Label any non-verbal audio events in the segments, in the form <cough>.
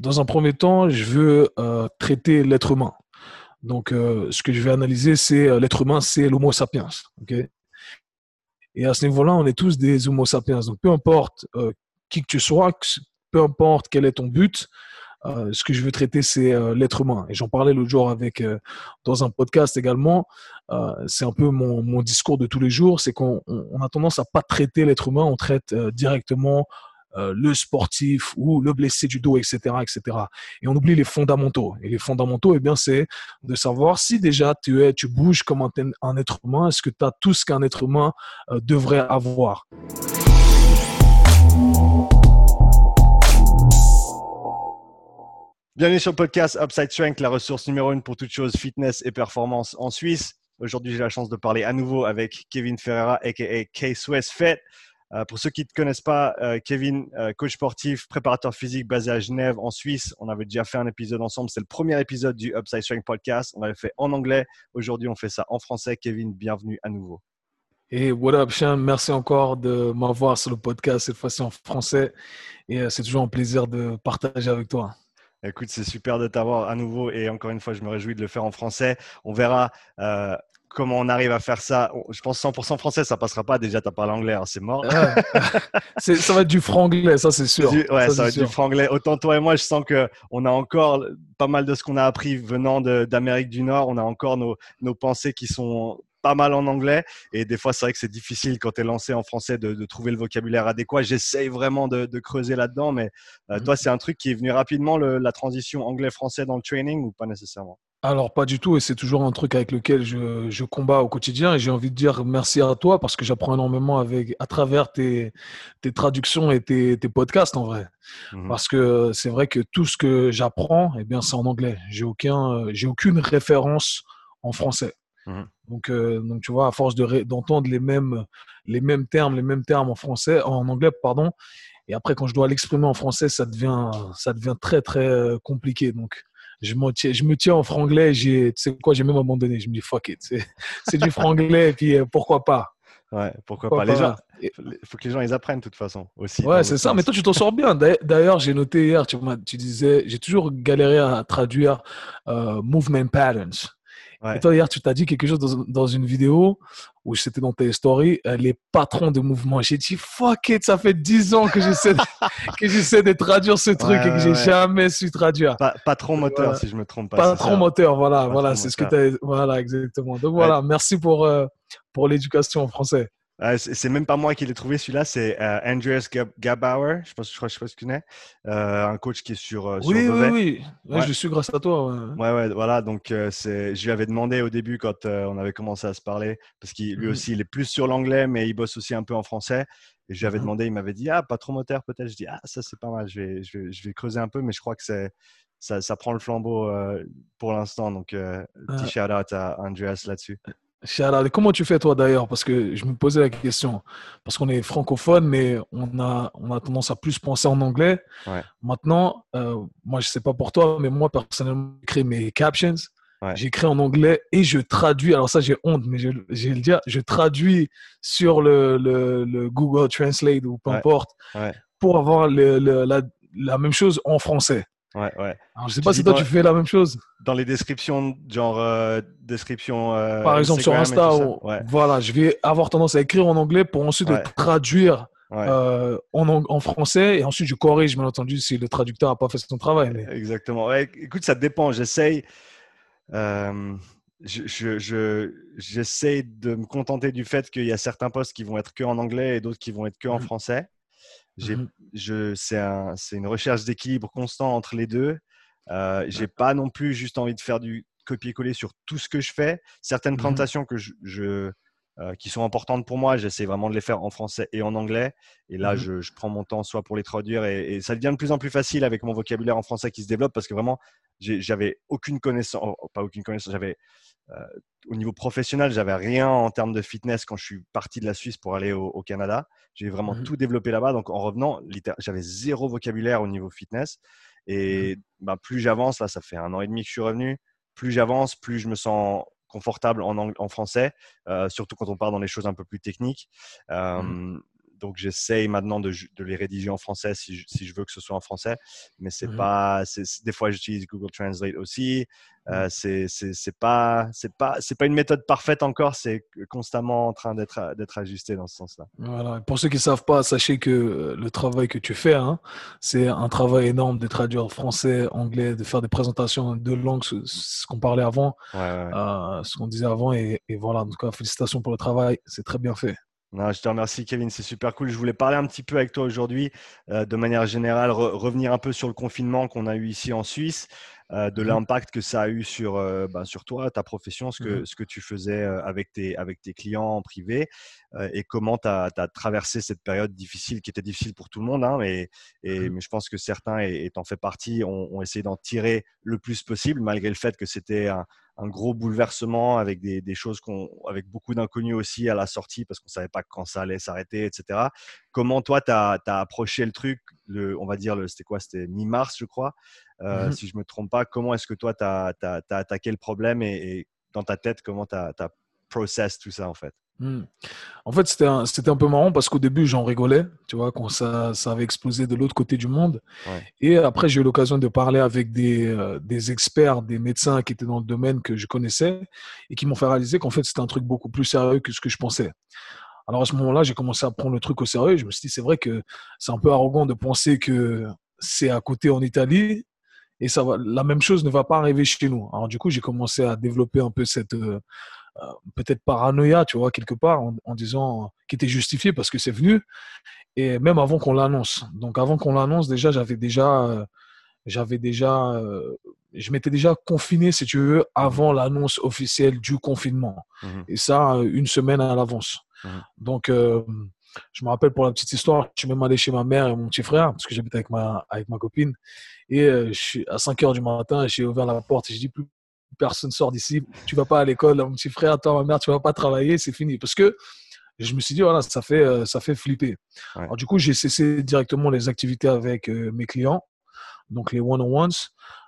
dans un premier temps, je veux traiter l'être humain. Donc, ce que je vais analyser, c'est l'être humain, c'est l'Homo sapiens. Et à ce niveau-là, on est tous des Homo sapiens. Donc, peu importe qui que tu sois, peu importe quel est ton but, euh, ce que je veux traiter, c'est euh, l'être humain. Et j'en parlais l'autre jour avec euh, dans un podcast également. c'est un peu mon, mon, discours de tous les jours, c'est qu'on on a tendance à pas traiter l'être humain, on traite directement le sportif ou le blessé du dos, etc., etc. Et on oublie les fondamentaux. Et les fondamentaux, eh bien, c'est de savoir si déjà tu es, tu bouges comme un, être humain. Est-ce que tu as tout ce qu'un être humain devrait avoir? Bienvenue sur le podcast Upside Strength, la ressource numéro une pour toutes choses fitness et performance en Suisse. Aujourd'hui, j'ai la chance de parler à nouveau avec Kevin Ferreira, aka K-Swiss Fit. Euh, pour ceux qui ne te connaissent pas, euh, Kevin, euh, coach sportif, préparateur physique basé à Genève, en Suisse. On avait déjà fait un épisode ensemble. C'est le premier épisode du Upside Strength podcast. On l'avait fait en anglais. Aujourd'hui, on fait ça en français. Kevin, bienvenue à nouveau. Et what up, Sean? Merci encore de m'avoir sur le podcast, cette fois-ci en français. Et c'est toujours un plaisir de partager avec toi. Écoute, c'est super de t'avoir à nouveau et encore une fois, je me réjouis de le faire en français. On verra euh, comment on arrive à faire ça. Je pense 100% français, ça passera pas. Déjà, tu as parlé anglais, hein, c'est mort. <laughs> ça va être du franglais, ça c'est sûr. ouais, ça, va être du franglais. Autant toi et moi, je sens qu'on a encore pas mal de ce qu'on a appris venant d'Amérique du Nord. On a encore nos, nos pensées qui sont pas mal en anglais. Et des fois, c'est vrai que c'est difficile quand tu es lancé en français de, trouver le vocabulaire adéquat. J'essaye vraiment de, creuser là-dedans. Mais euh, mmh toi, c'est un truc qui est venu rapidement, la transition anglais-français dans le training ou pas nécessairement? Alors, pas du tout, et c'est toujours un truc avec lequel je, combats au quotidien. Et j'ai envie de dire merci à toi parce que j'apprends énormément avec, à travers tes, traductions et tes, podcasts en vrai. Mmh parce que c'est vrai que tout ce que j'apprends, eh bien, c'est en anglais. J'ai aucun, j'ai aucune référence en français. Mmh donc, euh, donc, tu vois, à force d'entendre les, mêmes, les mêmes termes, les mêmes termes en français, en anglais, pardon, et après, quand je dois l'exprimer en français, ça devient, ça devient très, très euh, compliqué. Donc, je, tiens, je me tiens en franglais. Tu sais quoi, j'ai même abandonné. Je me dis, fuck it. C'est <laughs> du franglais, et puis euh, pourquoi pas? Ouais, pourquoi, pas? Les gens, il faut que les gens ils apprennent de toute façon aussi. Ouais, c'est ça. Mais toi, tu t'en sors bien. D'ailleurs, j'ai noté hier, tu, tu disais, j'ai toujours galéré à traduire movement patterns. Et toi, hier, tu t'as dit quelque chose dans, une vidéo où c'était dans tes stories, euh, les patrons de mouvement. J'ai dit, fuck it, ça fait 10 ans que j'essaie de, <laughs> que j'essaie de traduire ce truc et que j'ai jamais su traduire. patron moteur, si je me trompe pas. Patron moteur, voilà, voilà, c'est ce que tu as. Voilà, exactement. Donc voilà, merci pour, euh, pour l'éducation en français. Euh, c'est même pas moi qui l'ai trouvé celui-là, c'est euh, Andreas Gabauer, je pense, je, crois, je sais pas ce que tu connais, euh, un coach qui est sur. Euh, oui, oui, oui, oui, je suis grâce à toi. Ouais, ouais, voilà. Donc, je lui avais demandé au début quand on avait commencé à se parler, parce qu'il lui mmh aussi, il est plus sur l'anglais, mais il bosse aussi un peu en français. Et je lui avais mmh demandé, il m'avait dit, ah, pas trop moteur peut-être? Je dis, ah, ça c'est pas mal, je vais, je vais, je vais, creuser un peu, mais je crois que c'est, ça, ça prend le flambeau pour l'instant. Donc, petit shout out à Andreas là-dessus. Comment tu fais toi d'ailleurs? Parce que je me posais la question. Parce qu'on est francophone, mais on a, on a tendance à plus penser en anglais. Maintenant, euh, moi je sais pas pour toi, mais moi personnellement, j'écris mes captions. J'écris en anglais et je traduis. Alors ça, j'ai honte, mais je, je vais le dire. Je traduis sur le, le, Google Translate ou peu importe pour avoir le, la, la même chose en français. Ouais, ouais. Alors, je sais pas si toi tu fais la même chose. Dans les descriptions, genre euh, description. Euh, Par exemple sur Insta, voilà, je vais avoir tendance à écrire en anglais pour ensuite le traduire euh, en, en, français et ensuite je corrige, bien entendu, si le traducteur n'a pas fait son travail. Exactement. écoute, ça dépend. J'essaye. J'essaie je, je, de me contenter du fait qu'il y a certains postes qui vont être que en anglais et d'autres qui vont être que en mmh. français. Mmh c'est un, une recherche d'équilibre constant entre les deux. Euh, j'ai pas non plus juste envie de faire du copier-coller sur tout ce que je fais. Certaines mmh présentations que je, euh, qui sont importantes pour moi, j'essaie vraiment de les faire en français et en anglais. Et là, mmh je, prends mon temps soit pour les traduire et, ça devient de plus en plus facile avec mon vocabulaire en français qui se développe parce que vraiment, j'avais aucune connaissance, oh, pas aucune connaissance, j'avais euh, au niveau professionnel, j'avais rien en termes de fitness quand je suis parti de la Suisse pour aller au, Canada. J'ai vraiment mmh tout développé là-bas. Donc en revenant, j'avais zéro vocabulaire au niveau fitness. Et mmh bah, plus j'avance, là, ça fait un an et demi que je suis revenu. Plus j'avance, plus je me sens confortable en, en français, euh, surtout quand on part dans les choses un peu plus techniques. Mmh donc j'essaye maintenant de, de, les rédiger en français si je, si je, veux que ce soit en français, mais c'est mmh pas. Des fois, j'utilise Google Translate aussi. Euh, mmh. c'est pas c'est pas c'est pas une méthode parfaite encore. C'est constamment en train d'être d'être ajusté dans ce sens-là. Voilà. Pour ceux qui savent pas, sachez que le travail que tu fais, hein, c'est un travail énorme de traduire français, anglais, de faire des présentations de langues, ce, qu'on parlait avant, euh, ce qu'on disait avant, et, et voilà. En tout cas, félicitations pour le travail. C'est très bien fait. Je te remercie, Kevin. C'est super cool. Je voulais parler un petit peu avec toi aujourd'hui, euh, de manière générale, revenir un peu sur le confinement qu'on a eu ici en Suisse, euh, de mmh l'impact que ça a eu sur, euh, ben, sur toi, ta profession, ce que, mmh ce que tu faisais avec tes, avec tes clients en privé et comment tu as, traversé cette période difficile qui était difficile pour tout le monde. Hein, mais, et, mmh mais je pense que certains, et en fait partie, ont, ont essayé d'en tirer le plus possible, malgré le fait que c'était un, un gros bouleversement avec des, des choses qu'on, avec beaucoup d'inconnus aussi à la sortie parce qu'on savait pas quand ça allait s'arrêter, etc. Comment toi, tu as, approché le truc, le, on va dire, le, c'était quoi C'était mi-mars, je crois, euh, mmh si je me trompe pas. Comment est-ce que toi, tu as, attaqué le problème et, dans ta tête, comment tu as, as process tout ça en fait? Hmm. En fait, c'était un, un, peu marrant parce qu'au début, j'en rigolais, tu vois, quand ça, ça avait explosé de l'autre côté du monde. Et après, j'ai eu l'occasion de parler avec des, euh, des, experts, des médecins qui étaient dans le domaine que je connaissais et qui m'ont fait réaliser qu'en fait, c'était un truc beaucoup plus sérieux que ce que je pensais. Alors à ce moment-là, j'ai commencé à prendre le truc au sérieux. Je me suis dit, c'est vrai que c'est un peu arrogant de penser que c'est à côté en Italie et ça va, la même chose ne va pas arriver chez nous. Alors du coup, j'ai commencé à développer un peu cette... Euh, euh, peut-être paranoïa, tu vois, quelque part, en, disant qui était justifié parce que c'est venu, et même avant qu'on l'annonce. Donc avant qu'on l'annonce, déjà, j'avais déjà, euh, j'avais déjà, euh, je m'étais déjà confiné, si tu veux, avant l'annonce officielle du confinement. Mmh et ça, une semaine à l'avance. Mmh Donc, je me rappelle pour la petite histoire, je suis même allé chez ma mère et mon petit frère, parce que j'habite avec ma, avec ma copine. Et je suis, à 5 heures du matin, j'ai ouvert la porte et je dis plus, personne sort d'ici, tu vas pas à l'école, mon petit frère, toi, ma mère, tu vas pas travailler, c'est fini. Parce que je me suis dit, voilà, ça fait, euh, ça fait flipper. Alors, du coup, j'ai cessé directement les activités avec euh, mes clients, donc les one-on-ones.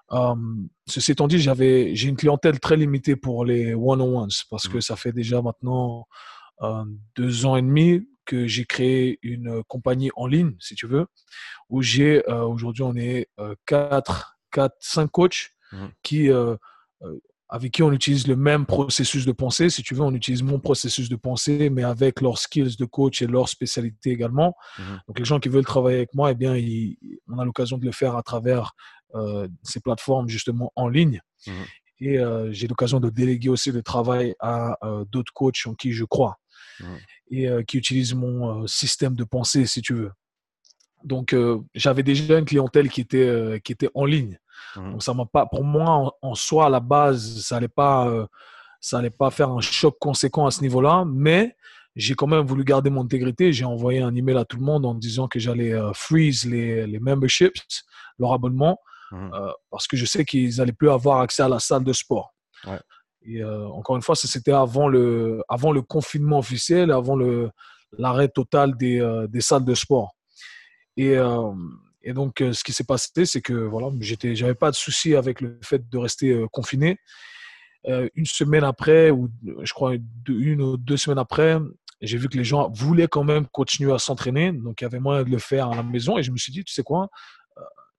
Um, ceci étant dit, j'avais, j'ai une clientèle très limitée pour les one-on-ones parce que mmh. ça fait déjà maintenant euh, deux ans et demi que j'ai créé une compagnie en ligne, si tu veux, où j'ai, aujourd'hui, on est quatre, quatre, cinq coachs mmh. qui euh, avec qui on utilise le même processus de pensée. Si tu veux, on utilise mon processus de pensée, mais avec leurs skills de coach et leur spécialité également. Mhm. Donc, les gens qui veulent travailler avec moi, eh bien, on a l'occasion de le faire à travers euh, ces plateformes justement en ligne. Mhm. Et euh, j'ai l'occasion de déléguer aussi le travail à d'autres coachs en qui je crois. Et qui utilisent mon système de pensée, si tu veux. Donc, j'avais déjà une clientèle qui était, qui était en ligne. Mmh. Donc, ça m'a pas, pour moi, en, soi, à la base, ça n'allait pas, euh, ça allait pas faire un choc conséquent à ce niveau-là, mais j'ai quand même voulu garder mon intégrité. J'ai envoyé un email à tout le monde en disant que j'allais euh, freeze les, les memberships, leur abonnement, mmh. euh, parce que je sais qu'ils n'allaient plus avoir accès à la salle de sport. Et encore une fois, c'était avant le, confinement officiel, avant l'arrêt total des, des salles de sport. Et, et donc, euh, ce qui s'est passé, c'est que voilà, j'avais pas de souci avec le fait de rester euh, confiné. Euh, une semaine après, ou je crois une ou deux semaines après, j'ai vu que les gens voulaient quand même continuer à s'entraîner, donc il y avait moyen de le faire à la maison. Et je me suis dit, tu sais quoi,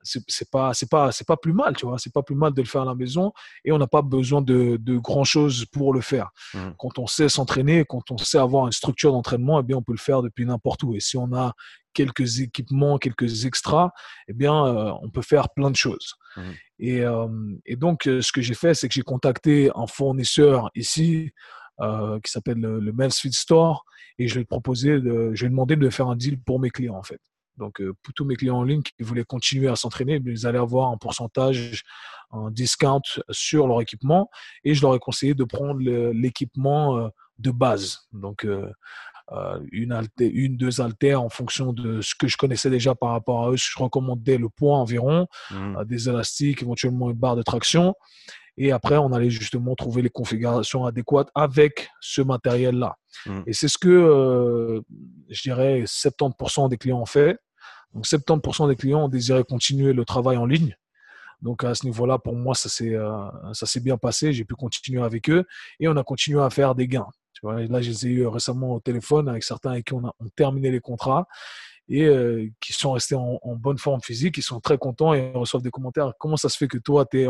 c'est pas c'est pas c'est pas plus mal tu vois c'est pas plus mal de le faire à la maison et on n'a pas besoin de, de grand chose pour le faire mmh. quand on sait s'entraîner quand on sait avoir une structure d'entraînement eh bien on peut le faire depuis n'importe où et si on a quelques équipements, quelques extras, eh bien, euh, on peut faire plein de choses. Mmh. Et, euh, et, donc, euh, ce que j'ai fait, c'est que j'ai contacté un fournisseur ici qui s'appelle le, le Store et je lui ai proposé, de, je lui ai demandé de faire un deal pour mes clients, en fait. Donc, pour tous mes clients en ligne qui voulaient continuer à s'entraîner, eh ils allaient avoir un pourcentage, un discount sur leur équipement. Et je leur ai conseillé de prendre l'équipement de base. Donc, euh, une, une, deux haltères en fonction de ce que je connaissais déjà par rapport à eux. Je recommandais le poids environ, mmh. euh, des élastiques, éventuellement une barre de traction. Et après, on allait justement trouver les configurations adéquates avec ce matériel-là. Mmh. Et c'est ce que, euh, je dirais, 70% des clients ont fait. Donc 70% des clients ont désiré continuer le travail en ligne. Donc à ce niveau-là, pour moi, ça s'est bien passé. J'ai pu continuer avec eux et on a continué à faire des gains. Là, je les ai eu récemment au téléphone avec certains avec qui on a terminé les contrats et euh, qui sont restés en, bonne forme physique, ils sont très contents et reçoivent des commentaires. Comment ça se fait que toi, tu es,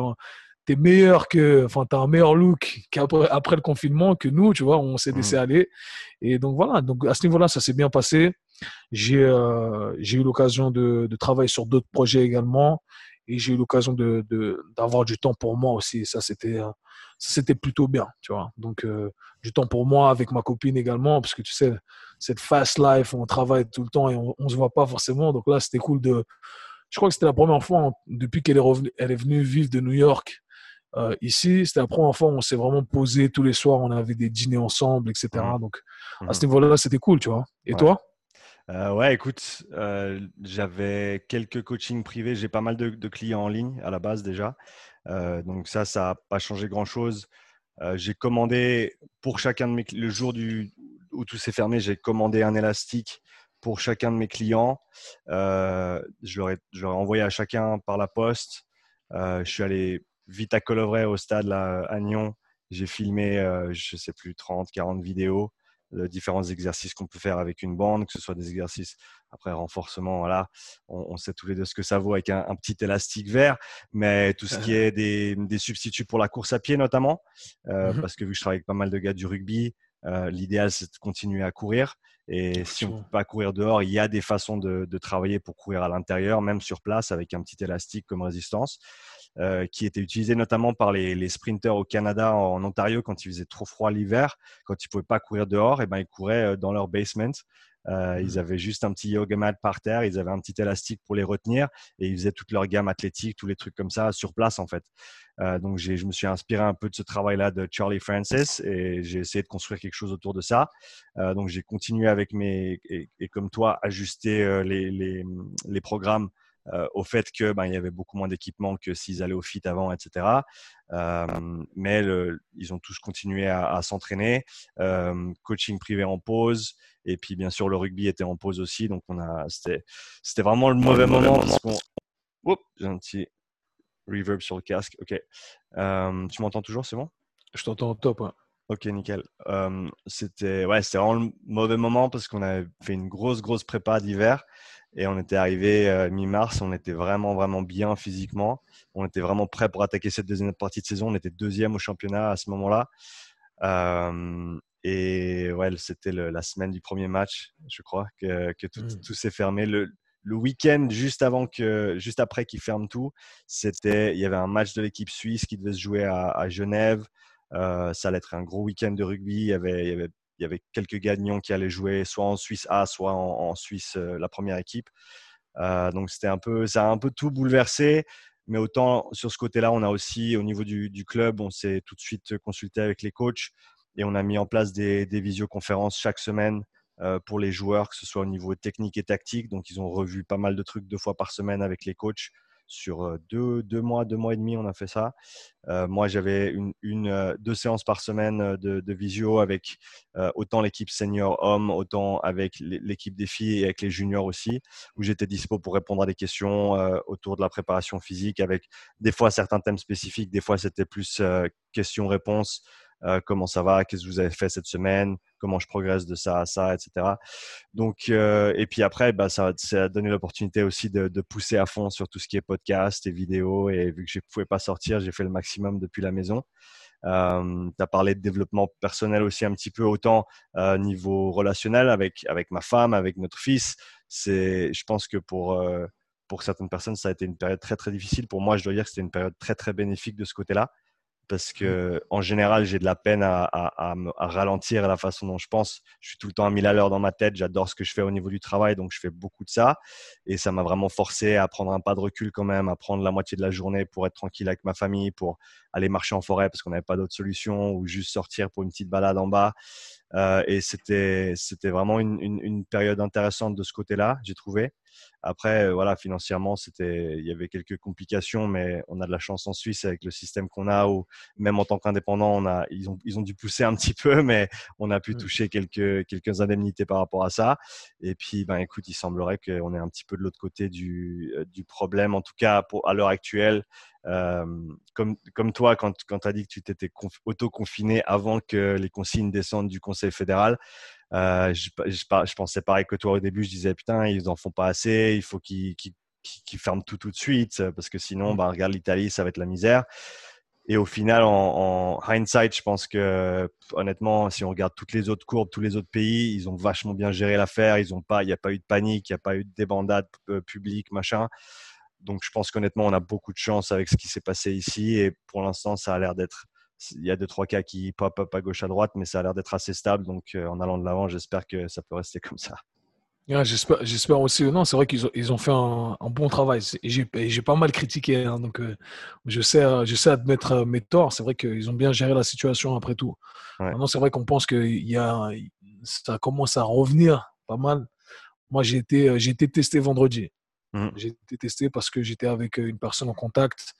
es, meilleur que, enfin, tu as un meilleur look qu'après après le confinement que nous, tu vois, on s'est laissé mmh. aller. Et donc voilà, donc à ce niveau-là, ça s'est bien passé. J'ai euh, eu l'occasion de, de, travailler sur d'autres projets également et j'ai eu l'occasion d'avoir de, du temps pour moi aussi. Ça, c'était c'était plutôt bien, tu vois. Donc, euh, du temps pour moi avec ma copine également, parce que tu sais, cette fast life, on travaille tout le temps et on, ne se voit pas forcément. Donc là, c'était cool de. Je crois que c'était la première fois depuis qu'elle est revenue, elle est venue vivre de New York euh, ici. C'était la première fois où on s'est vraiment posé tous les soirs, on avait des dîners ensemble, etc. Mmh. Donc, à ce mmh. niveau-là, c'était cool, tu vois. Et toi? Euh, ouais, écoute, euh, j'avais quelques coachings privés. J'ai pas mal de, clients en ligne à la base déjà. Euh, donc ça, ça n'a pas changé grand-chose. j'ai commandé pour chacun de mes le jour du, où tout s'est fermé, j'ai commandé un élastique pour chacun de mes clients. je, leur ai, envoyé à chacun par la poste. je suis allé vite à Colovray au stade là, à Nyon. J'ai filmé, je sais plus, 30, 40 vidéos différents exercices qu'on peut faire avec une bande, que ce soit des exercices après renforcement. Voilà, on, sait tous les deux ce que ça vaut avec un, petit élastique vert, mais tout ce qui <laughs> est des, substituts pour la course à pied notamment, euh, mmh parce que vu que je travaille avec pas mal de gars du rugby, euh, l'idéal c'est de continuer à courir. Et si on ne peut pas courir dehors, il y a des façons de, de travailler pour courir à l'intérieur, même sur place avec un petit élastique comme résistance. Euh, qui était utilisé notamment par les, les, sprinters au Canada, en Ontario, quand il faisait trop froid l'hiver, quand ils pouvaient pas courir dehors, et ben ils couraient euh, dans leur basement. Euh, ils mmh. avaient juste un petit yoga mat par terre, ils avaient un petit élastique pour les retenir et ils faisaient toute leur gamme athlétique, tous les trucs comme ça sur place en fait. Euh, donc je me suis inspiré un peu de ce travail-là de Charlie Francis et j'ai essayé de construire quelque chose autour de ça. Euh, donc j'ai continué avec mes et, et, comme toi ajuster les, les, les programmes euh, au fait que ben, il y avait beaucoup moins d'équipements que s'ils allaient au fit avant, etc. Euh, mais ils ont tous continué à, s'entraîner. Euh, coaching privé en pause, et puis bien sûr le rugby était en pause aussi. Donc on a, c'était, c'était vraiment le mauvais moment parce qu'on. Oups, j'ai un petit reverb sur le casque. Ok. tu m'entends toujours, c'est bon? Je t'entends top. Ok, nickel. c'était ouais, c'était vraiment le mauvais moment parce qu'on avait fait une grosse, grosse prépa d'hiver et on était arrivé euh, mi-mars, on était vraiment, vraiment bien physiquement. On était vraiment prêt pour attaquer cette deuxième partie de saison. On était deuxième au championnat à ce moment-là. Euh, et ouais, c'était la semaine du premier match, je crois, que, que tout, mmh. tout s'est fermé. Le, le week-end juste avant que, juste après qu'ils ferment tout, c'était, il y avait un match de l'équipe suisse qui devait se jouer à, à Genève. Euh, ça allait être un gros week-end de rugby. Il y avait, il y avait il y avait quelques gagnants qui allaient jouer soit en Suisse A, soit en, Suisse euh, la première équipe. Euh, donc c'était un peu, ça a un peu tout bouleversé. Mais autant sur ce côté-là, on a aussi au niveau du, club, on s'est tout de suite consulté avec les coachs et on a mis en place des, visioconférences chaque semaine euh, pour les joueurs, que ce soit au niveau technique et tactique. Donc ils ont revu pas mal de trucs deux fois par semaine avec les coachs sur deux, deux, mois, deux mois et demi, on a fait ça. moi, j'avais deux séances par semaine de, de visio avec autant l'équipe senior homme, autant avec l'équipe des filles et avec les juniors aussi, où j'étais dispo pour répondre à des questions autour de la préparation physique avec des fois certains thèmes spécifiques, des fois c'était plus questions-réponses. Comment ça va, qu'est-ce que vous avez fait cette semaine, comment je progresse de ça à ça, etc. Donc, euh, et puis après, bah, ça, a donné l'opportunité aussi de, pousser à fond sur tout ce qui est podcast et vidéo. Et vu que je ne pouvais pas sortir, j'ai fait le maximum depuis la maison. Euh, tu as parlé de développement personnel aussi un petit peu, autant euh, niveau relationnel avec, avec ma femme, avec notre fils. Je pense que pour, euh, pour certaines personnes, ça a été une période très, très difficile. Pour moi, je dois dire que c'était une période très, très bénéfique de ce côté-là parce mmh. que en général j'ai de la peine à, à, à, ralentir la façon dont je pense. Je suis tout le temps à mille à l'heure dans ma tête. J'adore ce que je fais au niveau du travail, donc je fais beaucoup de ça. Et ça m'a vraiment forcé à prendre un pas de recul quand même, à prendre la moitié de la journée pour être tranquille avec ma famille, pour aller marcher en forêt parce qu'on n'avait pas d'autre solution, ou juste sortir pour une petite balade en bas. Euh, et c'était c'était vraiment une, une, une, période intéressante de ce côté-là, j'ai trouvé. Après, euh, voilà, financièrement, c'était, il y avait quelques complications, mais on a de la chance en Suisse avec le système qu'on a, où même en tant qu'indépendant, on a, ils ont, ils ont dû pousser un <laughs> petit peu, mais on a pu mmh. toucher quelques, quelques indemnités par rapport à ça. Et puis, ben, écoute, il semblerait qu'on est un petit peu de l'autre côté du, euh, du problème, en tout cas pour, à l'heure actuelle. comme, comme toi, quand, quand tu as dit que tu t'étais auto-confiné avant que les consignes descendent du Conseil fédéral, je, je, pensais pareil que toi au début. Je disais, putain, ils en font pas assez, il faut qu'ils ferment tout tout de suite, parce que sinon, mmh. bah, regarde l'Italie, ça va être la misère. Et au final, en, hindsight, je pense que honnêtement, si on regarde toutes les autres courbes, tous les autres pays, ils ont vachement bien géré l'affaire. Ils ont pas, il n'y a pas eu de panique, il n'y a pas eu de débandade euh, publique, machin. Donc, je pense qu'honnêtement, on a beaucoup de chance avec ce qui s'est passé ici. Et pour l'instant, ça a l'air d'être. Il y a deux trois cas qui pop up à gauche à droite, mais ça a l'air d'être assez stable. Donc, euh, en allant de l'avant, j'espère que ça peut rester <laughs> comme ça. J'espère aussi. Non, c'est vrai qu'ils ont, ils ont fait un, bon travail. J'ai pas mal critiqué, hein, donc euh, je, sais, je sais admettre euh, mes torts. C'est vrai qu'ils ont bien géré la situation après tout. Maintenant, c'est vrai qu'on pense que y a, ça commence à revenir pas mal. Moi, j'ai été, j'ai été testé vendredi. Mmh. J'ai été testé parce que j'étais avec une personne en contact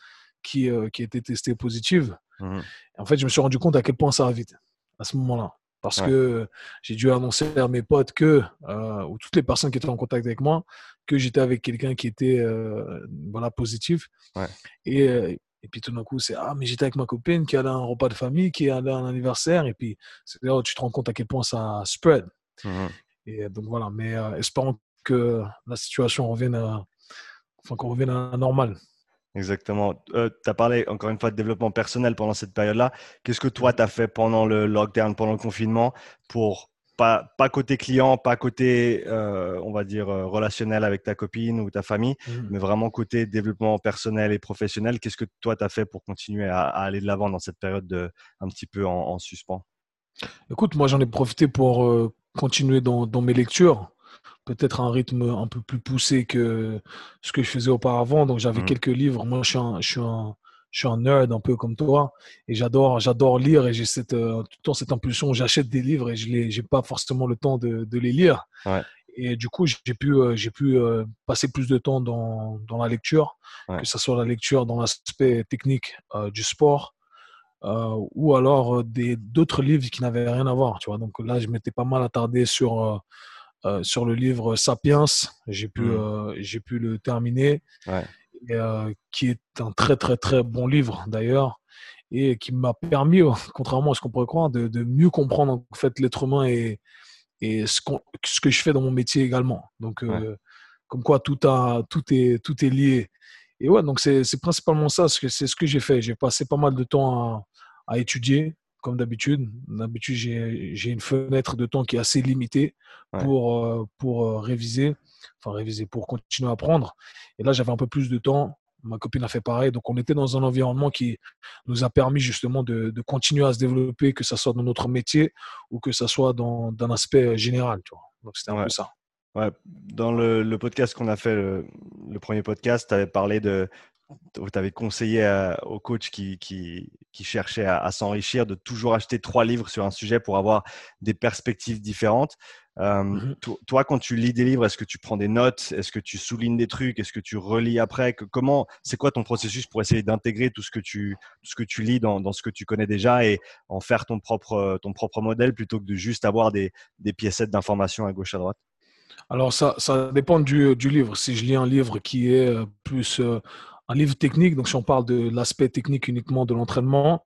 qui, qui était testée positive. Mmh. en fait, je me suis rendu compte à quel point ça va vite à ce moment-là parce que j'ai dû annoncer à mes potes que, euh, ou toutes les personnes qui étaient en contact avec moi, que j'étais avec quelqu'un qui était euh, voilà, positif. Et, euh, et, puis tout d'un coup, c'est Ah, mais j'étais avec ma copine qui allait à un repas de famille, qui allait à un anniversaire. Et puis c'est là où tu te rends compte à quel point ça spread. Mmh et donc voilà, mais espérons que la situation revienne à, enfin, qu'on revienne à normal. Exactement. Euh, tu as parlé encore une fois de développement personnel pendant cette période-là. Qu'est-ce que toi, tu as fait pendant le lockdown, pendant le confinement, pour pas, pas côté client, pas côté, euh, on va dire, euh, relationnel avec ta copine ou ta famille, mmh. mais vraiment côté développement personnel et professionnel? Qu'est-ce que toi, tu as fait pour continuer à, aller de l'avant dans cette période de, un petit peu en, suspens? Écoute, moi, j'en ai profité pour continuer dans, dans mes lectures peut-être un rythme un peu plus poussé que ce que je faisais auparavant. Donc j'avais mmh. quelques livres. Moi, je suis, un, je, suis un, je suis un nerd un peu comme toi et j'adore, j'adore lire et j'ai cette, euh, tout le temps cette impulsion j'achète des livres et je n'ai pas forcément le temps de, de les lire. Et du coup, j'ai pu, euh, j'ai pu euh, passer plus de temps dans, dans la lecture, que ce soit la lecture dans l'aspect technique du sport. ou alors d'autres livres qui n'avaient rien à voir. Tu vois. Donc là, je m'étais pas mal attardé sur euh, sur le livre Sapiens. J'ai pu, mmh. euh, j'ai pu le terminer, euh, qui est un très très très bon livre d'ailleurs, et qui m'a permis, <laughs> contrairement à ce qu'on pourrait croire, de, mieux comprendre en fait l'être humain et, et ce, ce, que je fais dans mon métier également. Donc, comme quoi tout, a, tout, est, tout est lié. Et ouais, donc c'est principalement ça, c'est ce que j'ai fait. J'ai passé pas mal de temps à, à étudier, comme d'habitude. D'habitude, j'ai une fenêtre de temps qui est assez limitée pour, euh, pour euh, réviser, enfin réviser, pour continuer à apprendre. Et là, j'avais un peu plus de temps. Ma copine a fait pareil. Donc, on était dans un environnement qui nous a permis justement de, de continuer à se développer, que ce soit dans notre métier ou que ce soit dans, un aspect général. Tu vois. Donc, c'était un peu ça. Ouais. Dans le, le podcast qu'on a fait, le, le premier podcast, tu avais parlé de, tu avais conseillé aux coachs qui, qui, qui cherchaient à, s'enrichir de toujours acheter trois livres sur un sujet pour avoir des perspectives différentes. Euh, mmh toi, quand tu lis des livres, est-ce que tu prends des notes? Est-ce que tu soulignes des trucs? Est-ce que tu relis après? Comment C'est quoi ton processus pour essayer d'intégrer tout ce que tu tout ce que tu lis dans, dans, ce que tu connais déjà et en faire ton propre ton propre modèle plutôt que de juste avoir des, des piécettes d'informations à gauche à droite? Alors ça, ça dépend du, du, livre. Si je lis un livre qui est euh, plus euh, un livre technique, donc si on parle de l'aspect technique uniquement de l'entraînement,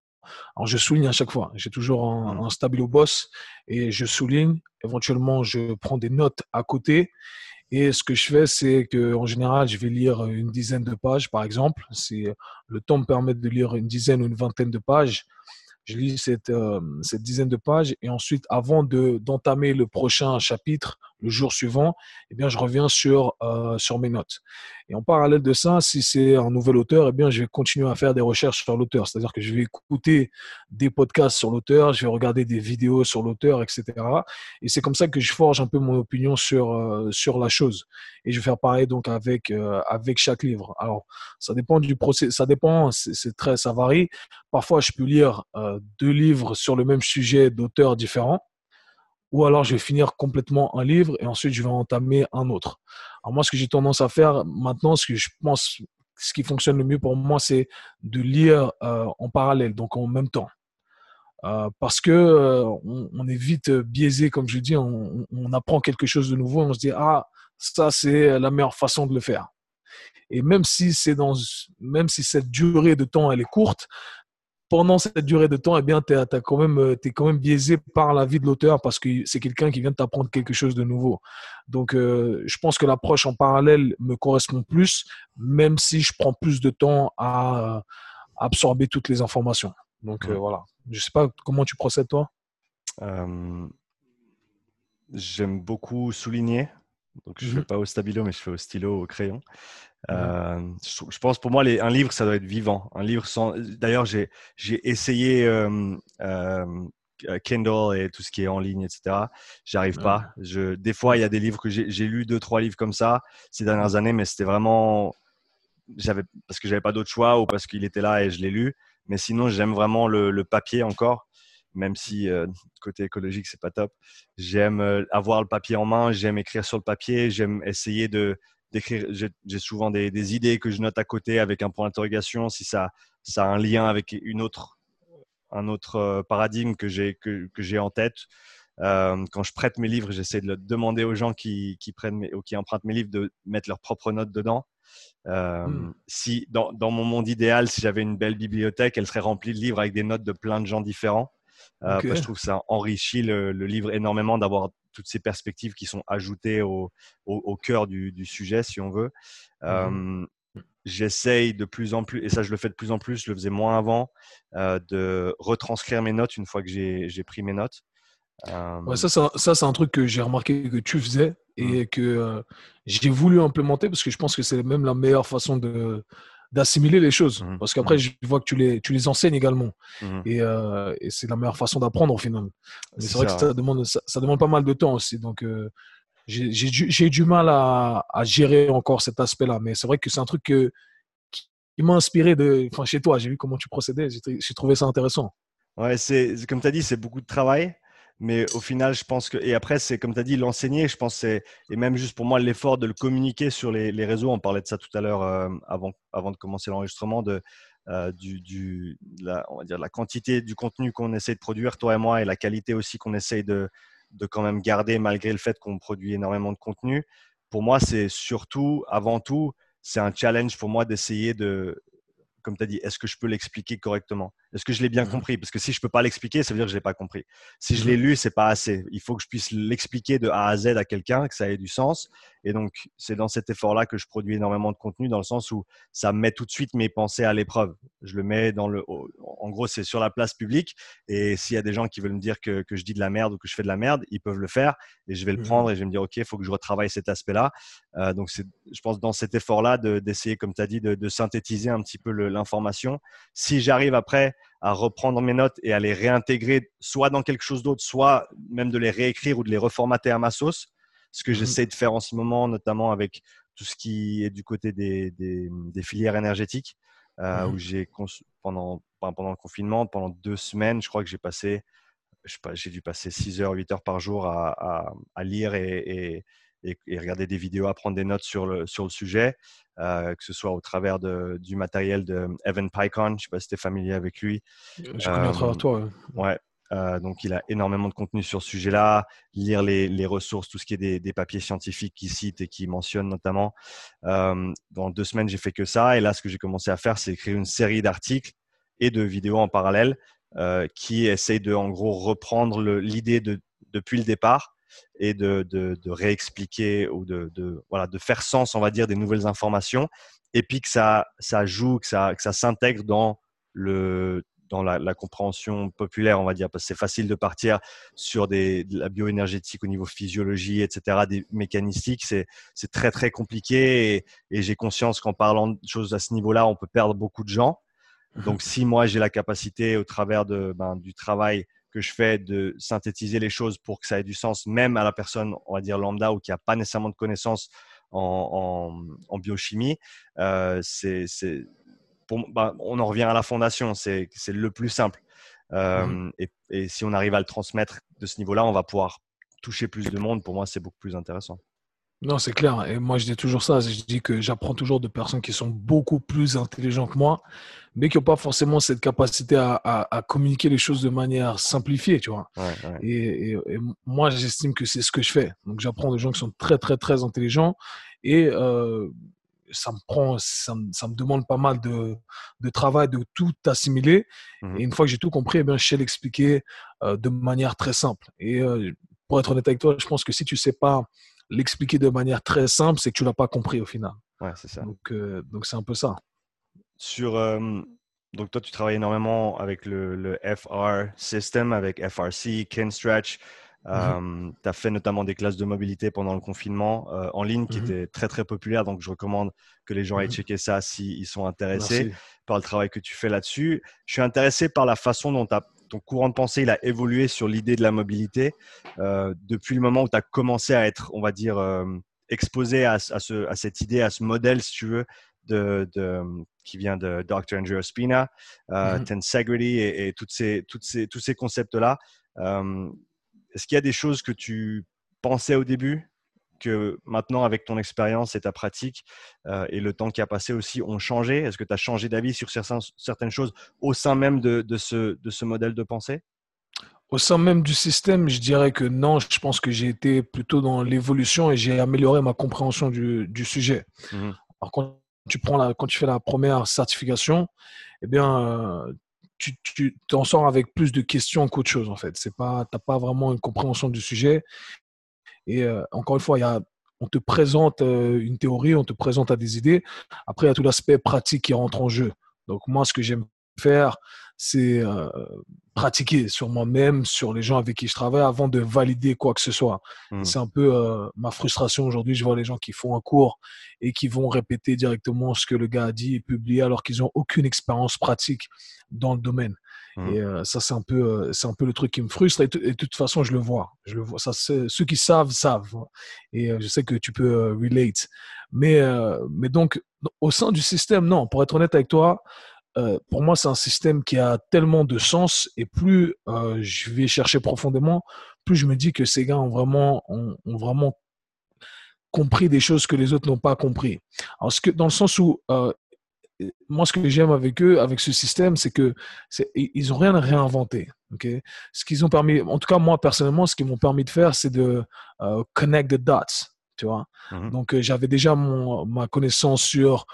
alors je souligne à chaque fois, j'ai toujours un, mmh. un stabilo boss et je souligne, éventuellement je prends des notes à côté et ce que je fais, c'est que en général, je vais lire une dizaine de pages, par exemple. Si le temps me permet de lire une dizaine ou une vingtaine de pages, je lis cette, euh, cette dizaine de pages et ensuite, avant de d'entamer le prochain chapitre, le jour suivant, eh bien, je reviens sur, euh, sur mes notes. Et en parallèle de ça, si c'est un nouvel auteur, eh bien, je vais continuer à faire des recherches sur l'auteur. C'est-à-dire que je vais écouter des podcasts sur l'auteur, je vais regarder des vidéos sur l'auteur, etc. Et c'est comme ça que je forge un peu mon opinion sur, euh, sur la chose. Et je vais faire pareil donc avec, euh, avec chaque livre. Alors, ça dépend du procès, ça dépend, c'est très, ça varie. Parfois, je peux lire deux livres sur le même sujet d'auteurs différents ou alors je vais finir complètement un livre et ensuite je vais entamer un autre. Alors moi, ce que j'ai tendance à faire maintenant, ce que je pense, ce qui fonctionne le mieux pour moi, c'est de lire euh, en parallèle, donc en même temps. Euh, parce que euh, on, est vite biaisé, comme je dis, on, on, apprend quelque chose de nouveau, on se dit ah ça c'est la meilleure façon de le faire. Et même si dans, même si cette durée de temps elle est courte, pendant cette durée de temps, eh bien, tu es, quand même, euh, es quand même biaisé par la vie de l'auteur parce que c'est quelqu'un qui vient de t'apprendre quelque chose de nouveau. Donc, euh, je pense que l'approche en parallèle me correspond plus, même si je prends plus de temps à, absorber toutes les informations. Donc, euh, voilà. Je sais pas comment tu procèdes, toi. J'aime beaucoup souligner. Donc, je ne fais mmh pas au stabilo, mais je fais au stylo, au crayon. Euh, je, pense pour moi, les, un livre, ça doit être vivant. Un livre sans. D'ailleurs, j'ai, essayé euh, euh, Kindle et tout ce qui est en ligne, etc. J'arrive pas. Je, des fois, il y a des livres que j'ai, j'ai lu deux, trois livres comme ça ces dernières années, mais c'était vraiment. J'avais, parce que j'avais pas d'autre choix ou parce qu'il était là et je l'ai lu. Mais sinon, j'aime vraiment le, le papier encore même si côté écologique c'est pas top. J'aime avoir le papier en main, j'aime écrire sur le papier, j'aime essayer de d'écrire. J'ai souvent des, idées que je note à côté avec un point d'interrogation si ça, ça a un lien avec une autre, un autre euh, paradigme que j'ai que, que j'ai en tête. Euh, quand je prête mes livres, j'essaie de le demander aux gens qui, qui prennent mes, ou qui empruntent mes livres de mettre leurs propres notes dedans. Euh, hmm. Si dans, dans, mon monde idéal, si j'avais une belle bibliothèque, elle serait remplie de livres avec des notes de plein de gens différents. Euh, je trouve que ça enrichit le, livre énormément d'avoir toutes ces perspectives qui sont ajoutées au, au, cœur du, du, sujet, si on veut. Mmh j'essaye de plus en plus, et ça je le fais de plus en plus, je le faisais moins avant, euh, de retranscrire mes notes une fois que j'ai pris mes notes. Ouais, ça, ça, ça c'est un truc que j'ai remarqué que tu faisais et mmh. que euh, j'ai voulu implémenter parce que je pense que c'est même la meilleure façon de, d'assimiler les choses. Mmh Parce qu'après, mmh je vois que tu les, tu les enseignes également. Mmh et, euh, et c'est la meilleure façon d'apprendre au final. Mais c'est vrai que ça demande, ça, demande pas mal de temps aussi. Donc, euh, j'ai du mal à, à, gérer encore cet aspect-là. Mais c'est vrai que c'est un truc que, qui m'a inspiré de, enfin, chez toi. J'ai vu comment tu procédais. J'ai trouvé ça intéressant. Ouais, c'est comme tu as dit, c'est beaucoup de travail. Mais au final, je pense que. Et après, c'est comme tu as dit, l'enseigner, je pense. Et même juste pour moi, l'effort de le communiquer sur les, réseaux. On parlait de ça tout à l'heure euh, avant, avant de commencer l'enregistrement, de, euh, la, la quantité du contenu qu'on essaie de produire, toi et moi, et la qualité aussi qu'on essaye de, de quand même garder malgré le fait qu'on produit énormément de contenu. Pour moi, c'est surtout, avant tout, c'est un challenge pour moi d'essayer de, comme tu as dit, est-ce que je peux l'expliquer correctement? Est-ce que je l'ai bien mmh compris? Parce que si je ne peux pas l'expliquer, ça veut dire que je l'ai pas compris. Si je mmh l'ai lu, c'est pas assez. Il faut que je puisse l'expliquer de A à Z à quelqu'un, que ça ait du sens. Et donc, c'est dans cet effort-là que je produis énormément de contenu, dans le sens où ça met tout de suite mes pensées à l'épreuve. Je le mets dans le. En gros, c'est sur la place publique. Et s'il y a des gens qui veulent me dire que, je dis de la merde ou que je fais de la merde, ils peuvent le faire. Et je vais le mmh prendre et je vais me dire, OK, il faut que je retravaille cet aspect-là. Euh, donc, c'est, je pense, dans cet effort-là, d'essayer, comme tu as dit, de, de synthétiser un petit peu l'information. Si j'arrive après à reprendre mes notes et à les réintégrer soit dans quelque chose d'autre, soit même de les réécrire ou de les reformater à ma sauce, ce que mmh j'essaie de faire en ce moment, notamment avec tout ce qui est du côté des, des, filières énergétiques, euh, mmh où j'ai pendant, pendant le confinement, pendant deux semaines, je crois que j'ai passé, j'ai dû passer 6 heures, 8 heures par jour à, à, lire et, et, regarder des vidéos, apprendre des notes sur le, sur le sujet, euh, que ce soit au travers de, du matériel de Evan Pycon. Je ne sais pas si tu es familier avec lui. Je connais à travers euh, toi. Ouais. Euh, donc, il a énormément de contenu sur ce sujet-là, lire les, les, ressources, tout ce qui est des, des papiers scientifiques qu'il cite et qu'il mentionne notamment. dans deux semaines, j'ai fait que ça. Et là, ce que j'ai commencé à faire, c'est écrire une série d'articles et de vidéos en parallèle qui essayent de, en gros, reprendre l'idée de, depuis le départ et de, de, de réexpliquer ou de, de, voilà, de faire sens, on va dire, des nouvelles informations, et puis que ça, ça joue, que ça, que ça s'intègre dans, le, dans la, la, compréhension populaire, on va dire, parce que c'est facile de partir sur des, de la bioénergétique au niveau physiologie, etc., des mécanistiques, c'est, c'est très, très compliqué, et, et j'ai conscience qu'en parlant de choses à ce niveau-là, on peut perdre beaucoup de gens. Donc, si moi j'ai la capacité, au travers de, ben, du travail que je fais de synthétiser les choses pour que ça ait du sens, même à la personne, on va dire lambda, ou qui n'a pas nécessairement de connaissances en, en, biochimie, euh, c'est, bah, on en revient à la fondation, c'est, le plus simple. Euh, mmh. et, et, si on arrive à le transmettre de ce niveau-là, on va pouvoir toucher plus de monde. Pour moi, c'est beaucoup plus intéressant. Non, c'est clair. Et moi, je dis toujours ça. Je dis que j'apprends toujours de personnes qui sont beaucoup plus intelligentes que moi, mais qui n'ont pas forcément cette capacité à, communiquer les choses de manière simplifiée, tu vois. Et, moi, j'estime que c'est ce que je fais. Donc, j'apprends des gens qui sont très, très, très intelligents. Et euh, ça me prend, ça me, ça me, demande pas mal de, de travail, de tout assimiler. Mmh Et une fois que j'ai tout compris, eh bien, je sais l'expliquer euh, de manière très simple. Et euh, pour être honnête avec toi, je pense que si tu sais pas l'expliquer de manière très simple, c'est que tu l'as pas compris au final. Ouais, c'est ça. Donc, euh, donc c'est un peu ça. Sur, donc toi, tu travailles énormément avec le, le FR system, avec FRC, Kinstretch. Mmh tu as fait notamment des classes de mobilité pendant le confinement en ligne qui mmh étaient très très populaires. Donc je recommande que les gens aillent mmh checker ça s'ils sont intéressés par le travail que tu fais là-dessus. Je suis intéressé par la façon dont ton courant de pensée il a évolué sur l'idée de la mobilité depuis le moment où tu as commencé à être, on va dire, exposé à, ce, à, cette idée, à ce modèle, si tu veux, de, qui vient de Dr. Andrew Spina, euh, Tensegrity et, et toutes ces, toutes ces, tous ces concepts-là. Est-ce qu'il y a des choses que tu pensais au début que maintenant, avec ton expérience et ta pratique euh, et le temps qui a passé aussi, ont changé? Est-ce que tu as changé d'avis sur certaines choses au sein même de, ce, de ce modèle de pensée? Au sein même du système, je dirais que non. Je pense que j'ai été plutôt dans l'évolution et j'ai amélioré ma compréhension du, sujet. Mmh Alors, quand tu, prends la, quand tu fais la première certification, eh bien, euh, tu t'en sors avec plus de questions qu'autre chose en fait. C'est pas, t'as pas vraiment une compréhension du sujet. Et euh, encore une fois, il y a, on te présente euh, une théorie, on te présente des idées. Après, il y a tout l'aspect pratique qui rentre en jeu. Donc moi, ce que j'aime faire, c'est euh, pratiquer sur moi-même, sur les gens avec qui je travaille avant de valider quoi que ce soit. Mmh. C'est un peu euh, ma frustration aujourd'hui. Je vois les gens qui font un cours et qui vont répéter directement ce que le gars a dit et publier alors qu'ils n'ont aucune expérience pratique dans le domaine. Mmh. Et euh, ça, c'est un peu, c'est un peu le truc qui me frustre. Et, de toute façon, je le vois. Je le vois. Ça, ceux qui savent savent. Et je sais que tu peux relate. Mais, mais donc, au sein du système, non. Pour être honnête avec toi, pour moi, c'est un système qui a tellement de sens et plus je vais chercher profondément, plus je me dis que ces gars ont vraiment, ont, vraiment compris des choses que les autres n'ont pas compris. Alors, ce que, dans le sens où, euh, moi, ce que j'aime avec eux, avec ce système, c'est que ils n'ont rien à réinventer. Okay? Ce qu'ils ont permis, en tout cas, moi, personnellement, ce qu'ils m'ont permis de faire, c'est de connect the dots. Tu vois? Mmh Donc, j'avais déjà mon, ma connaissance sur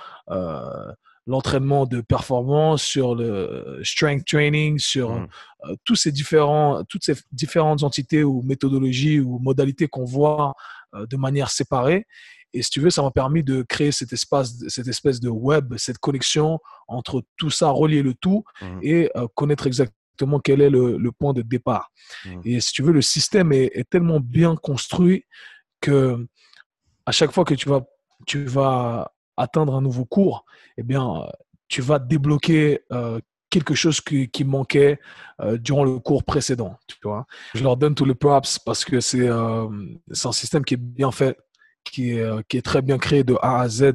l'entraînement de performance, sur le strength training, sur mmh. euh, tous ces différents, toutes ces différentes entités ou méthodologies ou modalités qu'on voit euh, de manière séparée. Et si tu veux, ça m'a permis de créer cet espace, cette espèce de web, cette connexion entre tout ça, relier le tout mmh. et euh, connaître exactement quel est le, le point de départ. Mmh. Et si tu veux, le système est, est, tellement bien construit que à chaque fois que tu vas, tu vas atteindre un nouveau cours, eh bien, tu vas débloquer euh, quelque chose qui, manquait euh, durant le cours précédent. Tu vois Je leur donne tous les props parce que c'est euh, un système qui est bien fait, qui est, qui est très bien créé de A à Z.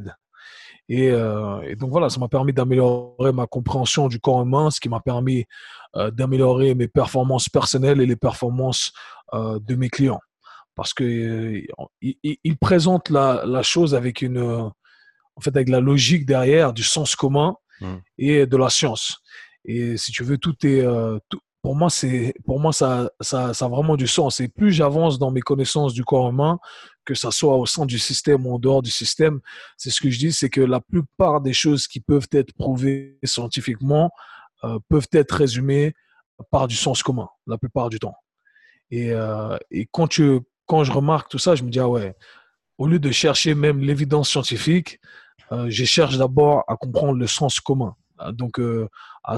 Et, et donc voilà, ça m'a permis d'améliorer ma compréhension du corps humain, ce qui m'a permis d'améliorer mes performances personnelles et les performances de mes clients. Parce qu'ils il, présentent la, la, chose avec une, en fait, avec la logique derrière, du sens commun mmh. et de la science. Et si tu veux, tout est, euh, pour moi, c'est, pour moi, ça, ça, ça, a vraiment du sens. Et plus j'avance dans mes connaissances du corps humain, que ça soit au sein du système ou en dehors du système, c'est ce que je dis, c'est que la plupart des choses qui peuvent être prouvées scientifiquement euh, peuvent être résumées par du sens commun, la plupart du temps. Et, euh, quand je remarque tout ça, je me dis, ah ouais, au lieu de chercher même l'évidence scientifique, euh, je cherche d'abord à comprendre le sens commun. Euh, donc, euh, à,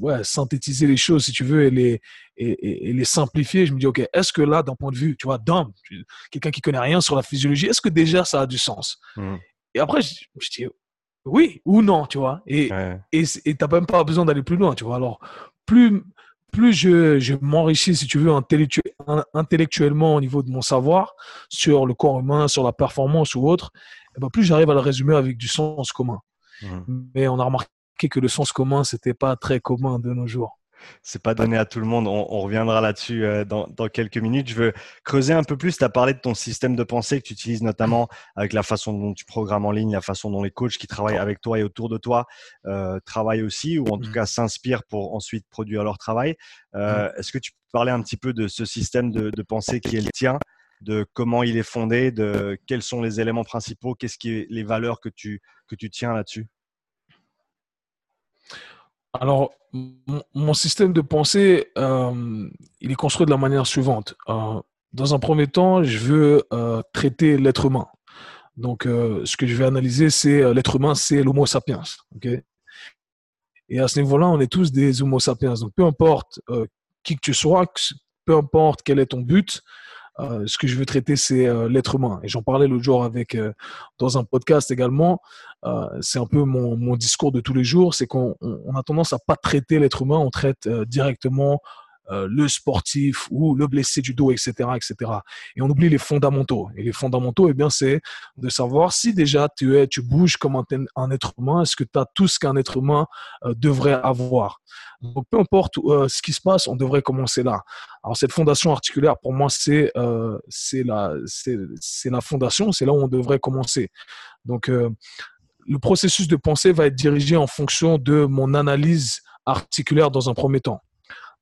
ouais, synthétiser les choses, si tu veux, et les, et, les simplifier. Je me dis, OK, est-ce que là, d'un point de vue, tu vois, d'homme, quelqu'un qui connaît rien sur la physiologie, est-ce que déjà ça a du sens? Mmh. Et après, je, dis, oui ou non, tu vois? Et tu n'as même pas besoin d'aller plus loin, tu vois? Alors, plus, plus je, je m'enrichis, si tu veux, intellectuellement au niveau de mon savoir sur le corps humain, sur la performance ou autre, eh ben, plus j'arrive à le résumer avec du sens commun. Mmh. Mais on a remarqué que le sens commun, c'était pas très commun de nos jours. C'est pas donné à tout le monde. On, reviendra là-dessus euh, dans, quelques minutes. Je veux creuser un peu plus. Tu as parlé de ton système de pensée que tu utilises notamment avec la façon dont tu programmes en ligne, la façon dont les coachs qui travaillent avec toi et autour de toi euh, travaillent aussi, ou en tout mmh. cas s'inspirent pour ensuite produire leur travail. Euh, mmh. Est-ce que tu peux parler un petit peu de ce système de, de pensée qui est le tien de comment il est fondé, de quels sont les éléments principaux, qu'est-ce qui est les valeurs que tu, que tu tiens là-dessus? Alors, mon système de pensée, euh, il est construit de la manière suivante. Euh, dans un premier temps, je veux euh, traiter l'être humain. Donc, ce que je vais analyser, c'est l'être humain, c'est l'Homo sapiens. Et à ce niveau-là, on est tous des Homo sapiens. Donc, peu importe qui que tu sois, peu importe quel est ton but, euh, ce que je veux traiter, c'est euh, l'être humain. Et j'en parlais l'autre jour avec euh, dans un podcast également. c'est un peu mon, mon, discours de tous les jours, c'est qu'on on a tendance à pas traiter l'être humain, on traite directement euh, le sportif ou le blessé du dos, etc., etc. Et on oublie les fondamentaux. Et les fondamentaux, eh bien, c'est de savoir si déjà tu es, tu bouges comme un, être humain, est-ce que tu as tout ce qu'un être humain euh, devrait avoir? Donc, peu importe euh, ce qui se passe, on devrait commencer là. Alors, cette fondation articulaire, pour moi, c'est c'est la, c'est la fondation, c'est là où on devrait commencer. Donc, le processus de pensée va être dirigé en fonction de mon analyse articulaire dans un premier temps.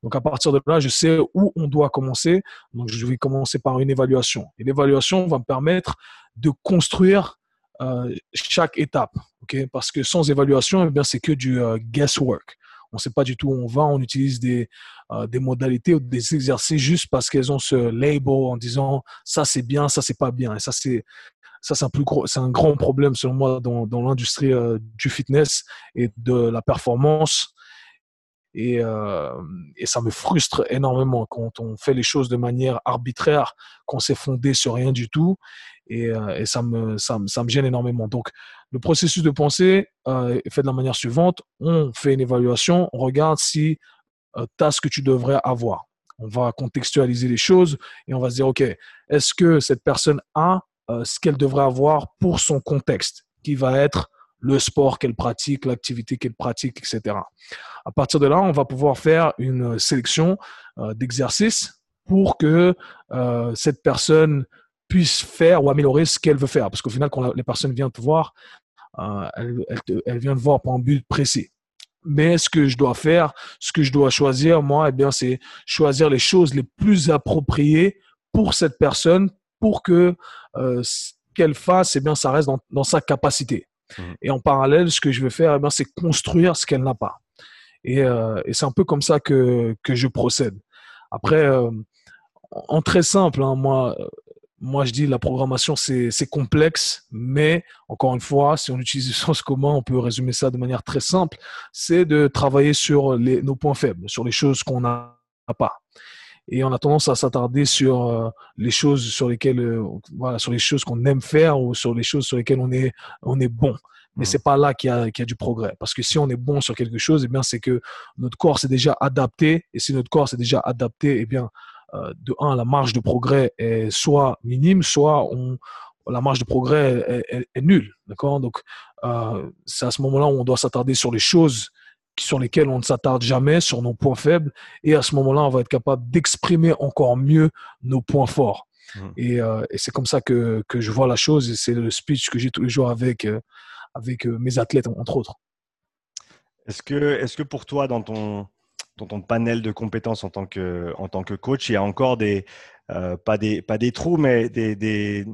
Donc à partir de là, je sais où on doit commencer. Donc je vais commencer par une évaluation. Et l'évaluation va me permettre de construire euh, chaque étape. ok? Parce que sans évaluation, eh bien c'est que du euh, guesswork. On ne sait pas du tout où on va. On utilise des, euh, des modalités ou des exercices juste parce qu'elles ont ce label en disant ça c'est bien, ça c'est pas bien. Et ça c'est ça c'est un plus gros, c'est un grand problème selon moi dans l'industrie du fitness et de la performance et, ça me frustre énormément quand on fait les choses de manière arbitraire, qu'on s'est fondé sur rien du tout. Et, euh, et ça, me, ça, ça, me gêne énormément. Donc, le processus de pensée est fait de la manière suivante. On fait une évaluation, on regarde si tu as ce que tu devrais avoir. On va contextualiser les choses et on va se dire, OK, est-ce que cette personne a ce qu'elle devrait avoir pour son contexte, qui va être le sport qu'elle pratique, l'activité qu'elle pratique, etc. À partir de là, on va pouvoir faire une sélection euh, d'exercices pour que euh, cette personne puisse faire ou améliorer ce qu'elle veut faire. Parce qu'au final, quand les personnes viennent te voir, euh, elles, viennent te voir pour un but précis. Mais ce que je dois faire, ce que je dois choisir, moi, eh bien, c'est choisir les choses les plus appropriées pour cette personne, pour que ce qu'elle fasse, eh bien, ça reste dans, dans sa capacité. Mmh. Et en parallèle, ce que je veux faire, eh c'est construire ce qu'elle n'a pas. Et, euh, c'est un peu comme ça que, je procède. Après, euh, en très simple, hein, moi, moi je dis la programmation c'est complexe, mais encore une fois, si on utilise le <laughs> sens commun, on peut résumer ça de manière très simple. C'est de travailler sur les, nos points faibles, sur les choses qu'on n'a pas et on a tendance à s'attarder sur euh, les choses sur lesquelles euh, voilà sur les choses qu'on aime faire ou sur les choses sur lesquelles on est on est bon. Mais c'est pas là qu'il y, a, qu'il y a du progrès. Parce que si on est bon sur quelque chose et eh bien c'est que notre corps s'est déjà adapté. Et si notre corps s'est déjà adapté et eh bien euh, de un la marge de progrès est soit minime soit on la marge de progrès est, est nulle. D'accord? Donc c'est à ce moment-là où on doit s'attarder sur les choses sur lesquels on ne s'attarde jamais, sur nos points faibles. Et à ce moment-là, on va être capable d'exprimer encore mieux nos points forts. Mmh. Euh, et, c'est comme ça que, que, je vois la chose. Et c'est le speech que j'ai tous les jours avec, euh, avec euh, mes athlètes, entre autres. Est-ce que, est que pour toi, dans ton, dans ton panel de compétences en tant que, en tant que coach, il y a encore des, pas, des, pas des trous, mais des, des,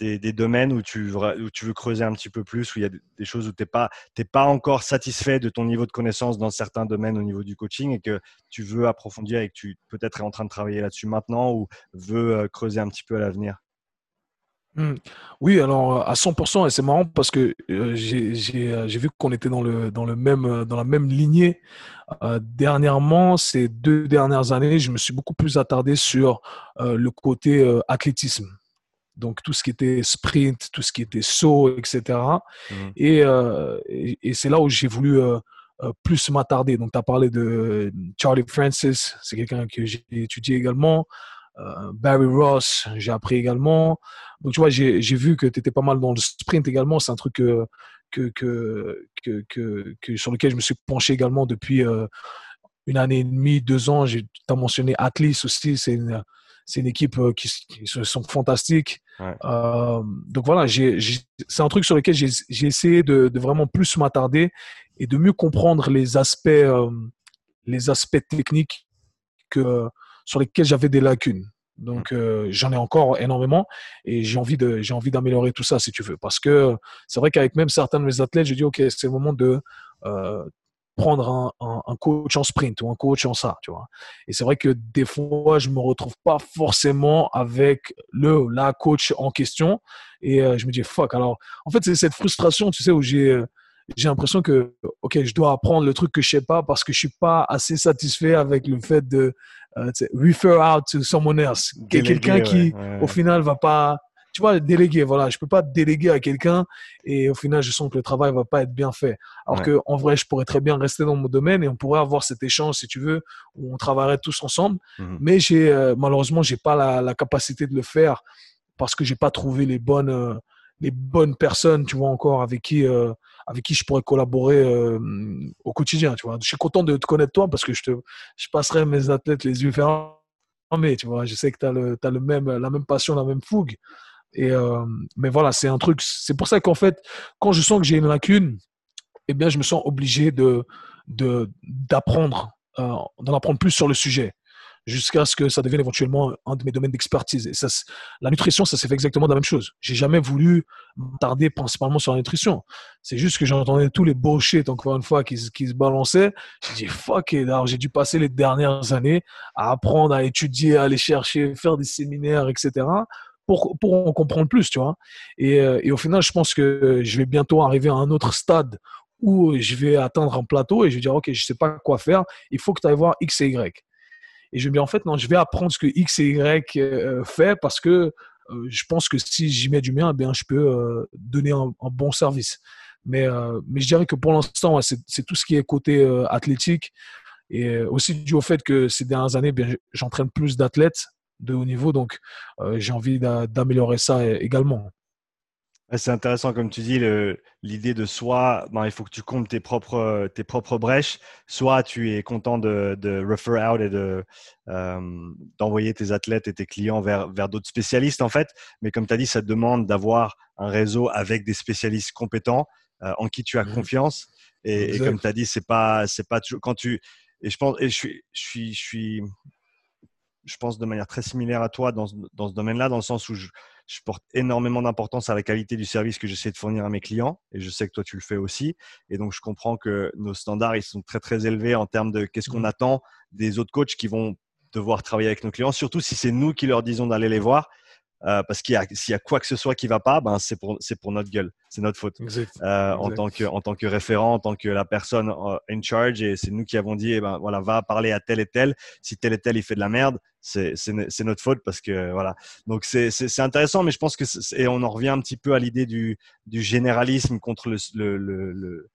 des, domaines où tu, veux creuser un petit peu plus, où il y a des choses où tu n'es pas, pas encore satisfait de ton niveau de connaissance dans certains domaines au niveau du coaching et que tu veux approfondir et que tu peut-être es en train de travailler là-dessus maintenant ou veux euh, creuser un petit peu à l'avenir? Mmh. Oui, alors à 100%, et c'est marrant parce que euh, euh, j'ai vu qu'on était dans, le, dans, le même, dans la même lignée. dernièrement, ces deux dernières années, je me suis beaucoup plus attardé sur le côté athlétisme donc tout ce qui était sprint, tout ce qui était saut, etc. Mmh. Euh, et, c'est là où j'ai voulu euh, euh, plus m'attarder. Donc tu as parlé de Charlie Francis, c'est quelqu'un que j'ai étudié également. Barry Ross, j'ai appris également. Donc tu vois, j'ai vu que tu étais pas mal dans le sprint également. C'est un truc que, que, que, sur lequel je me suis penché également depuis une année et demie, deux ans. Tu as mentionné Atlas aussi, c'est une c'est une équipe euh, qui, sont fantastiques. Euh, donc voilà, c'est un truc sur lequel j'ai essayé de, vraiment plus m'attarder et de mieux comprendre les aspects, euh, les aspects techniques que, sur lesquels j'avais des lacunes. Donc, euh, j'en ai encore énormément et j'ai envie de, j'ai envie d'améliorer tout ça, si tu veux. Parce que c'est vrai qu'avec même certains de mes athlètes, je dis, OK, c'est le moment de euh, prendre un, un, coach en sprint ou un coach en ça, tu vois. Et c'est vrai que des fois, je me retrouve pas forcément avec le, la coach en question et euh, je me dis, fuck. Alors, en fait, c'est cette frustration, tu sais, où j'ai, j'ai l'impression que, OK, je dois apprendre le truc que je sais pas parce que je suis pas assez satisfait avec le fait de euh, refer out to someone else. Quelqu'un qui, au final, va pas, tu vois, déléguer. Voilà, je peux pas déléguer à quelqu'un et au final, je sens que le travail va pas être bien fait. Alors que, en vrai, je pourrais très bien rester dans mon domaine et on pourrait avoir cet échange, si tu veux, où on travaillerait tous ensemble. Mhm. Mais j'ai, euh, malheureusement, j'ai pas la, la, capacité de le faire parce que j'ai pas trouvé les bonnes, euh, les bonnes personnes, tu vois, encore avec qui, euh, avec qui je pourrais collaborer euh, au quotidien, tu vois. Je suis content de te connaître toi parce que je te, je passerai mes athlètes les yeux fermés, tu vois. Je sais que tu as, le, as le même, la même passion, la même fougue. Et, euh, mais voilà, c'est un truc, c'est pour ça qu'en fait, quand je sens que j'ai une lacune, eh bien, je me sens obligé de, d'apprendre, d'en apprendre plus sur le sujet jusqu'à ce que ça devienne éventuellement un de mes domaines d'expertise. La nutrition, ça s'est fait exactement la même chose. J'ai jamais voulu m'attarder principalement sur la nutrition. C'est juste que j'entendais tous les bullshit, encore une fois, qui, se balançaient. J'ai dit, fuck. Alors, j'ai dû passer les dernières années à apprendre, à étudier, à aller chercher, faire des séminaires, etc. Pour, en comprendre plus, tu vois. Et, euh, et au final, je pense que je vais bientôt arriver à un autre stade où je vais atteindre un plateau et je vais dire, OK, je sais pas quoi faire, il faut que tu ailles voir X et Y. Et je me dis, en fait, non, je vais apprendre ce que X et Y euh, fait parce que euh, je pense que si j'y mets du mien, eh bien, je peux donner un, bon service. Mais, mais je dirais que pour l'instant, c'est tout ce qui est côté athlétique. Et aussi dû au fait que ces dernières années, eh j'entraîne plus d'athlètes de haut niveau. Donc, j'ai envie d'améliorer ça également. C'est intéressant, comme tu dis, l'idée de soit ben, il faut que tu comptes tes propres, tes propres brèches, soit tu es content de, de refer out et de, euh, d'envoyer tes athlètes et tes clients vers, vers d'autres spécialistes, en fait. Mais comme tu as dit, ça demande d'avoir un réseau avec des spécialistes compétents euh, en qui tu as mmh confiance. Et, comme tu as dit, c'est pas, c'est pas toujours quand tu. Et je pense, et je suis, je suis, je suis, je pense de manière très similaire à toi dans, dans ce domaine-là, dans le sens où je, je porte énormément d'importance à la qualité du service que j'essaie de fournir à mes clients et je sais que toi tu le fais aussi. Et donc je comprends que nos standards ils sont très très élevés en termes de qu'est-ce qu'on mmh. attend des autres coachs qui vont devoir travailler avec nos clients, surtout si c'est nous qui leur disons d'aller les voir. Euh, parce qu'il y a s'il y a quoi que ce soit qui va pas, ben c'est pour c'est pour notre gueule, c'est notre faute euh, en tant que en tant que référent, en tant que la personne euh, in charge et c'est nous qui avons dit eh ben voilà va parler à tel et tel. Si tel et tel il fait de la merde, c'est c'est notre faute parce que voilà. Donc c'est c'est intéressant, mais je pense que et on en revient un petit peu à l'idée du du généralisme contre le, le, le euh,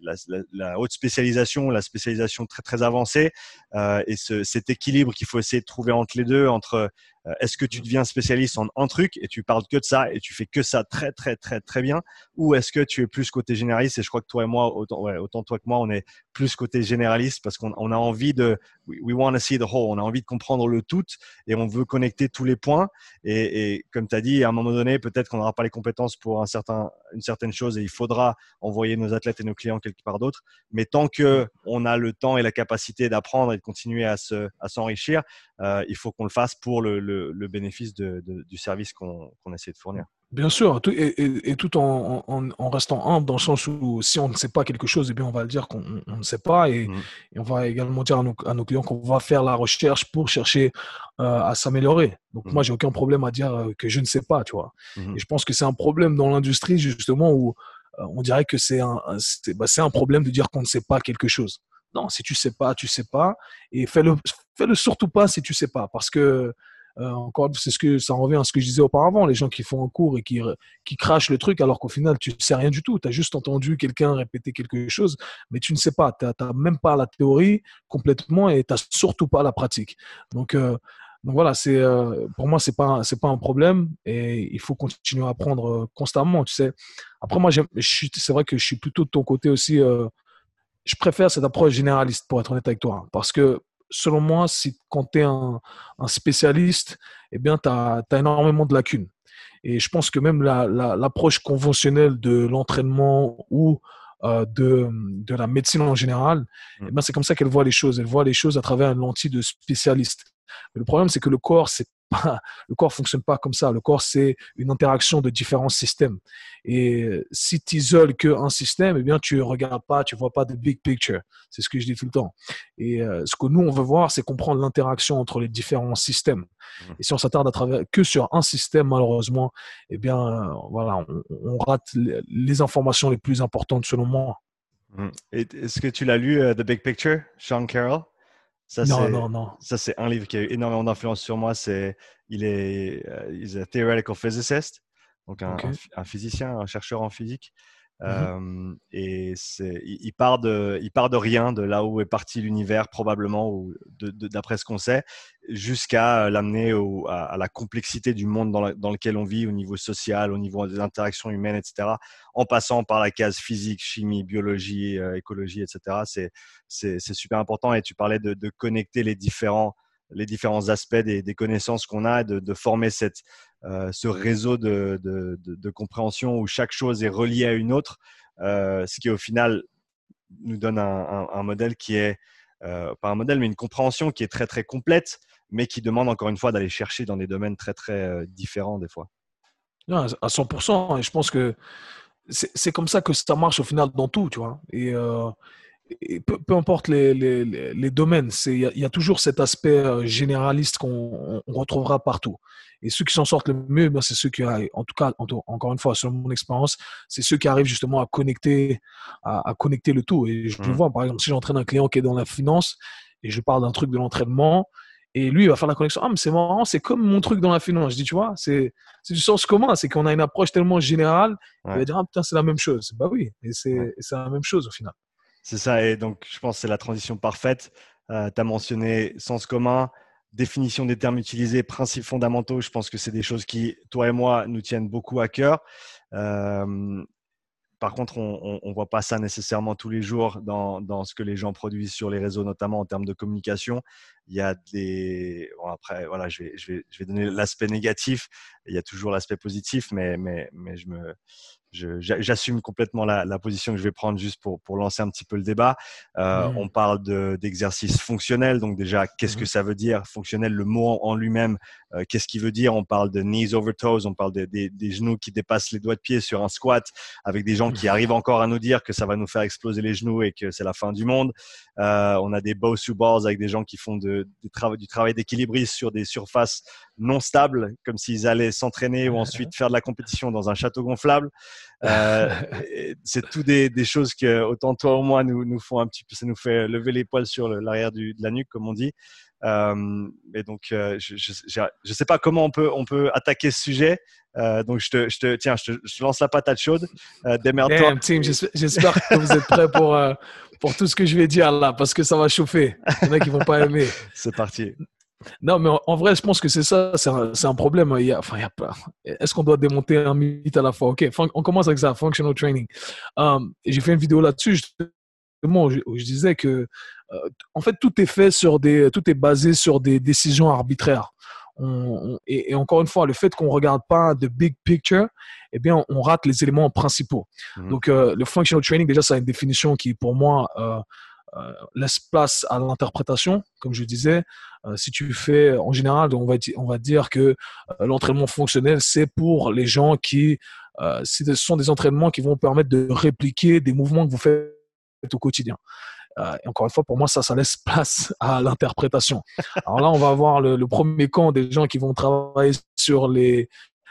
la, la, haute spécialisation, la spécialisation très très avancée, euh, et ce, cet équilibre qu'il faut essayer de trouver entre les deux, entre euh, est-ce que tu deviens spécialiste en un truc et tu parles que de ça et tu fais que ça très très très très bien, ou est-ce que tu es plus côté généraliste et je crois que toi et moi, autant, ouais, autant toi que moi, on est plus côté généraliste parce qu'on on a envie de, we, want to see the whole, on a envie de comprendre le tout et on veut connecter tous les points. Et, comme tu as dit, à un moment donné, peut-être qu'on n'aura pas les compétences pour un certain, une certaine chose et il faudra envoyer nos athlètes et nos clients quelque part d'autre. Mais tant que on a le temps et la capacité d'apprendre et de continuer à se, à s'enrichir, euh, il faut qu'on le fasse pour le, bénéfice du service qu'on essaie de fournir. Bien sûr, et, et, et tout en, en, en, restant humble dans le sens où si on ne sait pas quelque chose, eh bien on va le dire qu'on ne sait pas et, mmh. et, on va également dire à nos, à nos clients qu'on va faire la recherche pour chercher euh, à s'améliorer. Donc mmh. moi, j'ai aucun problème à dire euh, que je ne sais pas, tu vois. Mmh. Et je pense que c'est un problème dans l'industrie justement où euh, on dirait que c'est un, bah, un problème de dire qu'on ne sait pas quelque chose. Non, si tu sais pas, tu sais pas et fais-le fais-le surtout pas si tu sais pas parce que euh, encore, c'est ce que ça revient à ce que je disais auparavant, les gens qui font un cours et qui, qui crachent le truc alors qu'au final, tu ne sais rien du tout. Tu as juste entendu quelqu'un répéter quelque chose, mais tu ne sais pas. Tu n'as même pas la théorie complètement et tu n'as surtout pas la pratique. Donc, euh, donc voilà, c'est euh, pour moi, ce n'est pas, pas un problème et il faut continuer à apprendre constamment, tu sais. Après, moi, c'est vrai que je suis plutôt de ton côté aussi. je préfère cette approche généraliste, pour être honnête avec toi, parce que selon moi, si, quand tu es un, spécialiste, eh bien, tu as, énormément de lacunes. Et je pense que même l'approche conventionnelle de l'entraînement ou euh, de, de, la médecine en général, mm. eh bien, c'est comme ça qu'elle voit les choses. Elle voit les choses à travers une lentille de spécialiste. Mais le problème, c'est que le corps, c'est le corps fonctionne pas comme ça. Le corps, c'est une interaction de différents systèmes. Et si tu isoles qu'un système, eh bien, tu regardes pas, tu vois pas de big picture. C'est ce que je dis tout le temps. Et euh, ce que nous, on veut voir, c'est comprendre l'interaction entre les différents systèmes. Mmh. Et si on s'attarde à travers que sur un système, malheureusement, eh bien, euh, voilà, on, on, rate les informations les plus importantes selon moi. Mmh. Est-ce que tu l'as lu, The Big Picture, Sean Carroll? Ça, non, non, non. Ça, c'est un livre qui a eu énormément d'influence sur moi. C'est, il est euh, il est un theoretical physicist, donc un, un, physicien, un chercheur en physique. Mmh et c'est, il, part de, il part de rien, de là où est parti l'univers probablement, ou d'après ce qu'on sait, jusqu'à l'amener à, la complexité du monde dans, lequel on vit, au niveau social, au niveau des interactions humaines, etc. En passant par la case physique, chimie, biologie, écologie, etc. C'est, super important. Et tu parlais de connecter les différents les différents aspects des, des connaissances qu'on a, de, de former cette, euh, ce réseau de, de, compréhension où chaque chose est reliée à une autre, euh, ce qui au final nous donne un, un, modèle qui est, euh, pas un modèle, mais une compréhension qui est très très complète, mais qui demande encore une fois d'aller chercher dans des domaines très très différents des fois. Non, à 100%, et je pense que c'est comme ça que ça marche au final dans tout, tu vois. Et, peu, importe les, les, les domaines, il y, y, a toujours cet aspect généraliste qu'on retrouvera partout. Et ceux qui s'en sortent le mieux, ben, c'est ceux qui, en tout cas, encore une fois, selon mon expérience, c'est ceux qui arrivent justement à connecter, à, connecter le tout. Et je le mmh. vois, par exemple, si j'entraîne un client qui est dans la finance et je parle d'un truc de l'entraînement, et lui, il va faire la connexion. Ah, mais c'est marrant, c'est comme mon truc dans la finance. Je dis, tu vois, c'est du sens commun. C'est qu'on a une approche tellement générale. Il va dire, ah, putain, c'est la même chose. Bah oui, et c'est la même chose au final. C'est ça. Et donc, je pense que c'est la transition parfaite. Euh, tu as mentionné sens commun, définition des termes utilisés, principes fondamentaux, je pense que c'est des choses qui, toi et moi, nous tiennent beaucoup à cœur. Euh, par contre, on ne voit pas ça nécessairement tous les jours dans, dans, ce que les gens produisent sur les réseaux, notamment en termes de communication. Il y a des. Bon, après, voilà, je vais, je vais, je vais donner l'aspect négatif. Il y a toujours l'aspect positif, mais, mais, mais je me, j'assume complètement la, position que je vais prendre juste pour, pour lancer un petit peu le débat. Euh, mmh. On parle d'exercice fonctionnel, donc déjà, qu'est-ce mmh. que ça veut dire? Fonctionnel, le mot en, lui-même, euh, qu'est-ce qu'il veut dire? On parle de knees over toes, on parle de, des genoux qui dépassent les doigts de pied sur un squat, avec des gens qui mmh. arrivent encore à nous dire que ça va nous faire exploser les genoux et que c'est la fin du monde. Euh, on a des to balls avec des gens qui font de, du travail d'équilibriste sur des surfaces non stables, comme s'ils allaient s'entraîner ou ensuite faire de la compétition dans un château gonflable. Euh, <laughs> c'est tout des, des, choses que autant toi ou moi nous, nous font un petit peu, ça nous fait lever les poils sur l'arrière de la nuque, comme on dit. Euh, et donc, euh, je ne sais pas comment on peut, on peut attaquer ce sujet. Euh, donc, je te, je te, tiens, je te, je lance la patate chaude. Euh, Démerde-toi. J'espère que vous êtes prêts pour, euh, pour tout ce que je vais dire là, parce que ça va chauffer. Il y en a qui vont pas aimer. <laughs> C'est parti. Non, mais en, vrai, je pense que c'est ça, c'est un, un, problème. Il y a, enfin. Est-ce qu'on doit démonter un mythe à la fois? Ok, on commence avec ça, functional training. Um, J'ai fait une vidéo là-dessus. Justement, je, je disais que, euh, en fait, tout est fait sur des, tout est basé sur des décisions arbitraires. On, et, et, encore une fois, le fait qu'on regarde pas de big picture, eh bien, on, rate les éléments principaux. Mmh. Donc, euh, le functional training, déjà, ça a une définition qui, pour moi, euh, euh, laisse place à l'interprétation, comme je disais. Euh, si tu fais, en général, on va, on va dire que euh, l'entraînement fonctionnel, c'est pour les gens qui, ce sont des entraînements qui vont permettre de répliquer des mouvements que vous faites au quotidien. et encore une fois, pour moi, ça, laisse place à l'interprétation. Alors là, on va avoir le, premier camp des gens qui vont travailler sur les,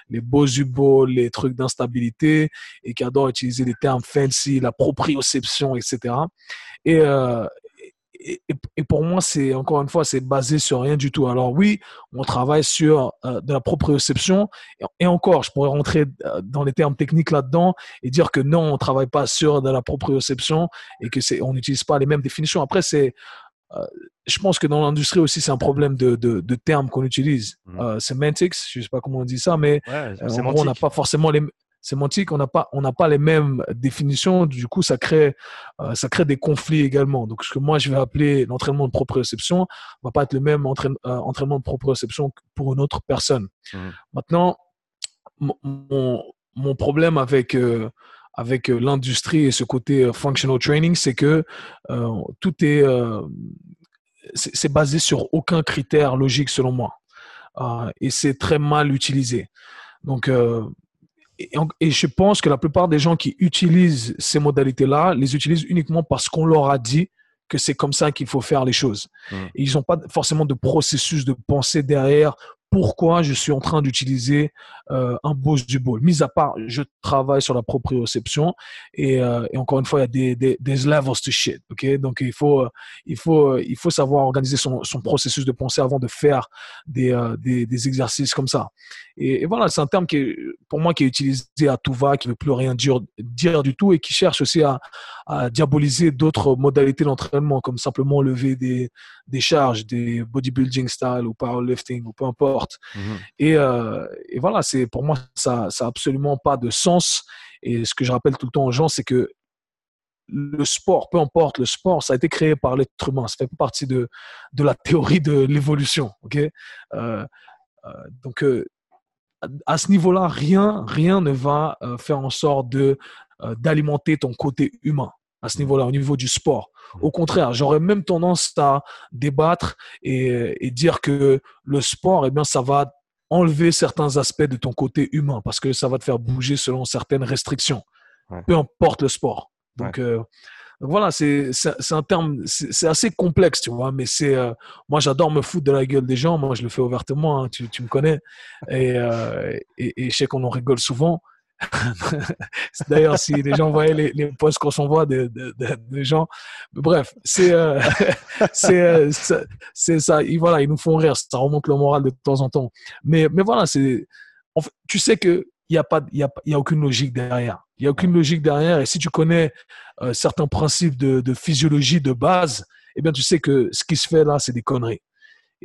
les beaux ubos, les trucs d'instabilité et qui adorent utiliser des termes fancy, la proprioception, etc. Euh, et, et, pour moi, c'est encore une fois, c'est basé sur rien du tout. Alors oui, on travaille sur euh, de la proprioception et, encore, je pourrais rentrer euh, dans les termes techniques là-dedans et dire que non, on travaille pas sur de la proprioception et que c'est, on n'utilise pas les mêmes définitions. Après, c'est euh, je pense que dans l'industrie aussi, c'est un problème de, de, termes qu'on utilise. Euh, semantics, je ne sais pas comment on dit ça, mais euh, on n'a pas forcément les sémantiques, on n'a pas, on n'a pas les mêmes définitions. Du coup, ça crée, ça crée des conflits également. Donc, ce que moi je vais appeler l'entraînement de proprioception va pas être le même entraînement de proprioception pour une autre personne. Mmh. Maintenant, mon, mon, problème avec avec euh, l'industrie et ce côté euh, functional training, c'est que euh, tout est, c'est basé sur aucun critère logique selon moi. et c'est très mal utilisé. Donc, et, je pense que la plupart des gens qui utilisent ces modalités-là les utilisent uniquement parce qu'on leur a dit que c'est comme ça qu'il faut faire les choses. Mmh. ils n'ont pas forcément de processus de pensée derrière pourquoi je suis en train d'utiliser euh, un Bose du Ball. Mis à part, je travaille sur la proprioception et, euh, et encore une fois, il y a des, des, des levels to shit. ok? Donc, il faut, euh, il, faut, il faut savoir organiser son, son processus de pensée avant de faire des, des, des exercices comme ça. Et, voilà, c'est un terme qui est, pour moi qui est utilisé à tout va, qui ne veut plus rien dire, dire du tout et qui cherche aussi à, à diaboliser d'autres modalités d'entraînement, comme simplement lever des, des charges, des bodybuilding style ou powerlifting ou peu importe. Mhm. Euh, et, voilà, c'est pour moi, ça n'a absolument pas de sens. Et ce que je rappelle tout le temps aux gens, c'est que le sport, peu importe le sport, ça a été créé par l'être humain. Ça fait partie de, de la théorie de l'évolution. ok? Euh, euh, donc, à ce niveau-là, rien, rien ne va faire en sorte de d'alimenter ton côté humain à ce niveau-là, au niveau du sport. Au contraire, j'aurais même tendance à débattre et, dire que le sport, eh bien, ça va enlever certains aspects de ton côté humain parce que ça va te faire bouger selon certaines restrictions, peu importe le sport. Donc, euh, voilà, c'est un terme, c'est assez complexe, tu vois, mais c'est, euh, moi j'adore me foutre de la gueule des gens, moi je le fais ouvertement, hein, tu, tu, me connais, et, euh, et, et, je sais qu'on en rigole souvent, <laughs> D'ailleurs, si les gens voyaient les, posts qu'on s'envoie de, gens, bref, c'est euh, <laughs> euh, ça. Ils, voilà, ils nous font rire, ça remonte le moral de temps en temps. Mais, mais voilà, tu sais que il n'y a, a, a aucune logique derrière. Il n'y a aucune logique derrière. Et si tu connais euh, certains principes de, de, physiologie de base, eh bien, tu sais que ce qui se fait là, c'est des conneries.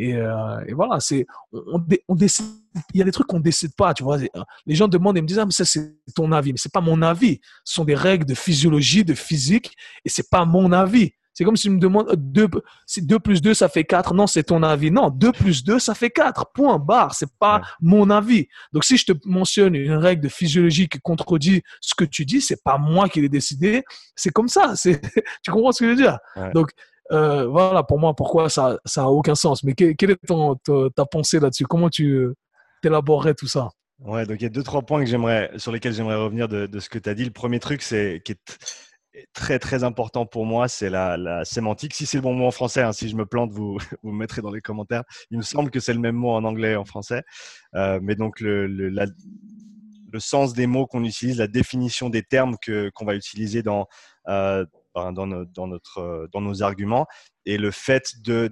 Et, euh, et voilà, c'est, on, on, décide, il y a des trucs qu'on décide pas, tu vois. Les gens demandent et me disent, ah, mais ça, c'est ton avis. Mais c'est pas mon avis. Ce sont des règles de physiologie, de physique, et c'est pas mon avis. C'est comme si tu me demandes 2, 2 plus 2, ça fait 4. Non, c'est ton avis. Non, 2 plus 2, ça fait 4. Point, barre. C'est pas mon avis. Donc, si je te mentionne une règle de physiologie qui contredit ce que tu dis, c'est pas moi qui l'ai décidé. C'est comme ça. C'est, <laughs> tu comprends ce que je veux dire? Donc, euh, voilà, pour moi, pourquoi ça n'a aucun sens. Mais quelle est ton, ta, pensée là-dessus? Comment tu euh, élaborerais tout ça? Ouais, donc il y a deux, trois points que j'aimerais, sur lesquels j'aimerais revenir de, ce que tu as dit. Le premier truc, c'est qui est très, très important pour moi, c'est la, la, sémantique. Si c'est le bon mot en français, hein, si je me plante, vous, <laughs> vous me mettrez dans les commentaires. Il me semble que c'est le même mot en anglais et en français. Euh, mais donc, le, le, le, sens des mots qu'on utilise, la définition des termes qu'on va utiliser dans, dans, notre, euh, dans nos arguments. Et le fait de,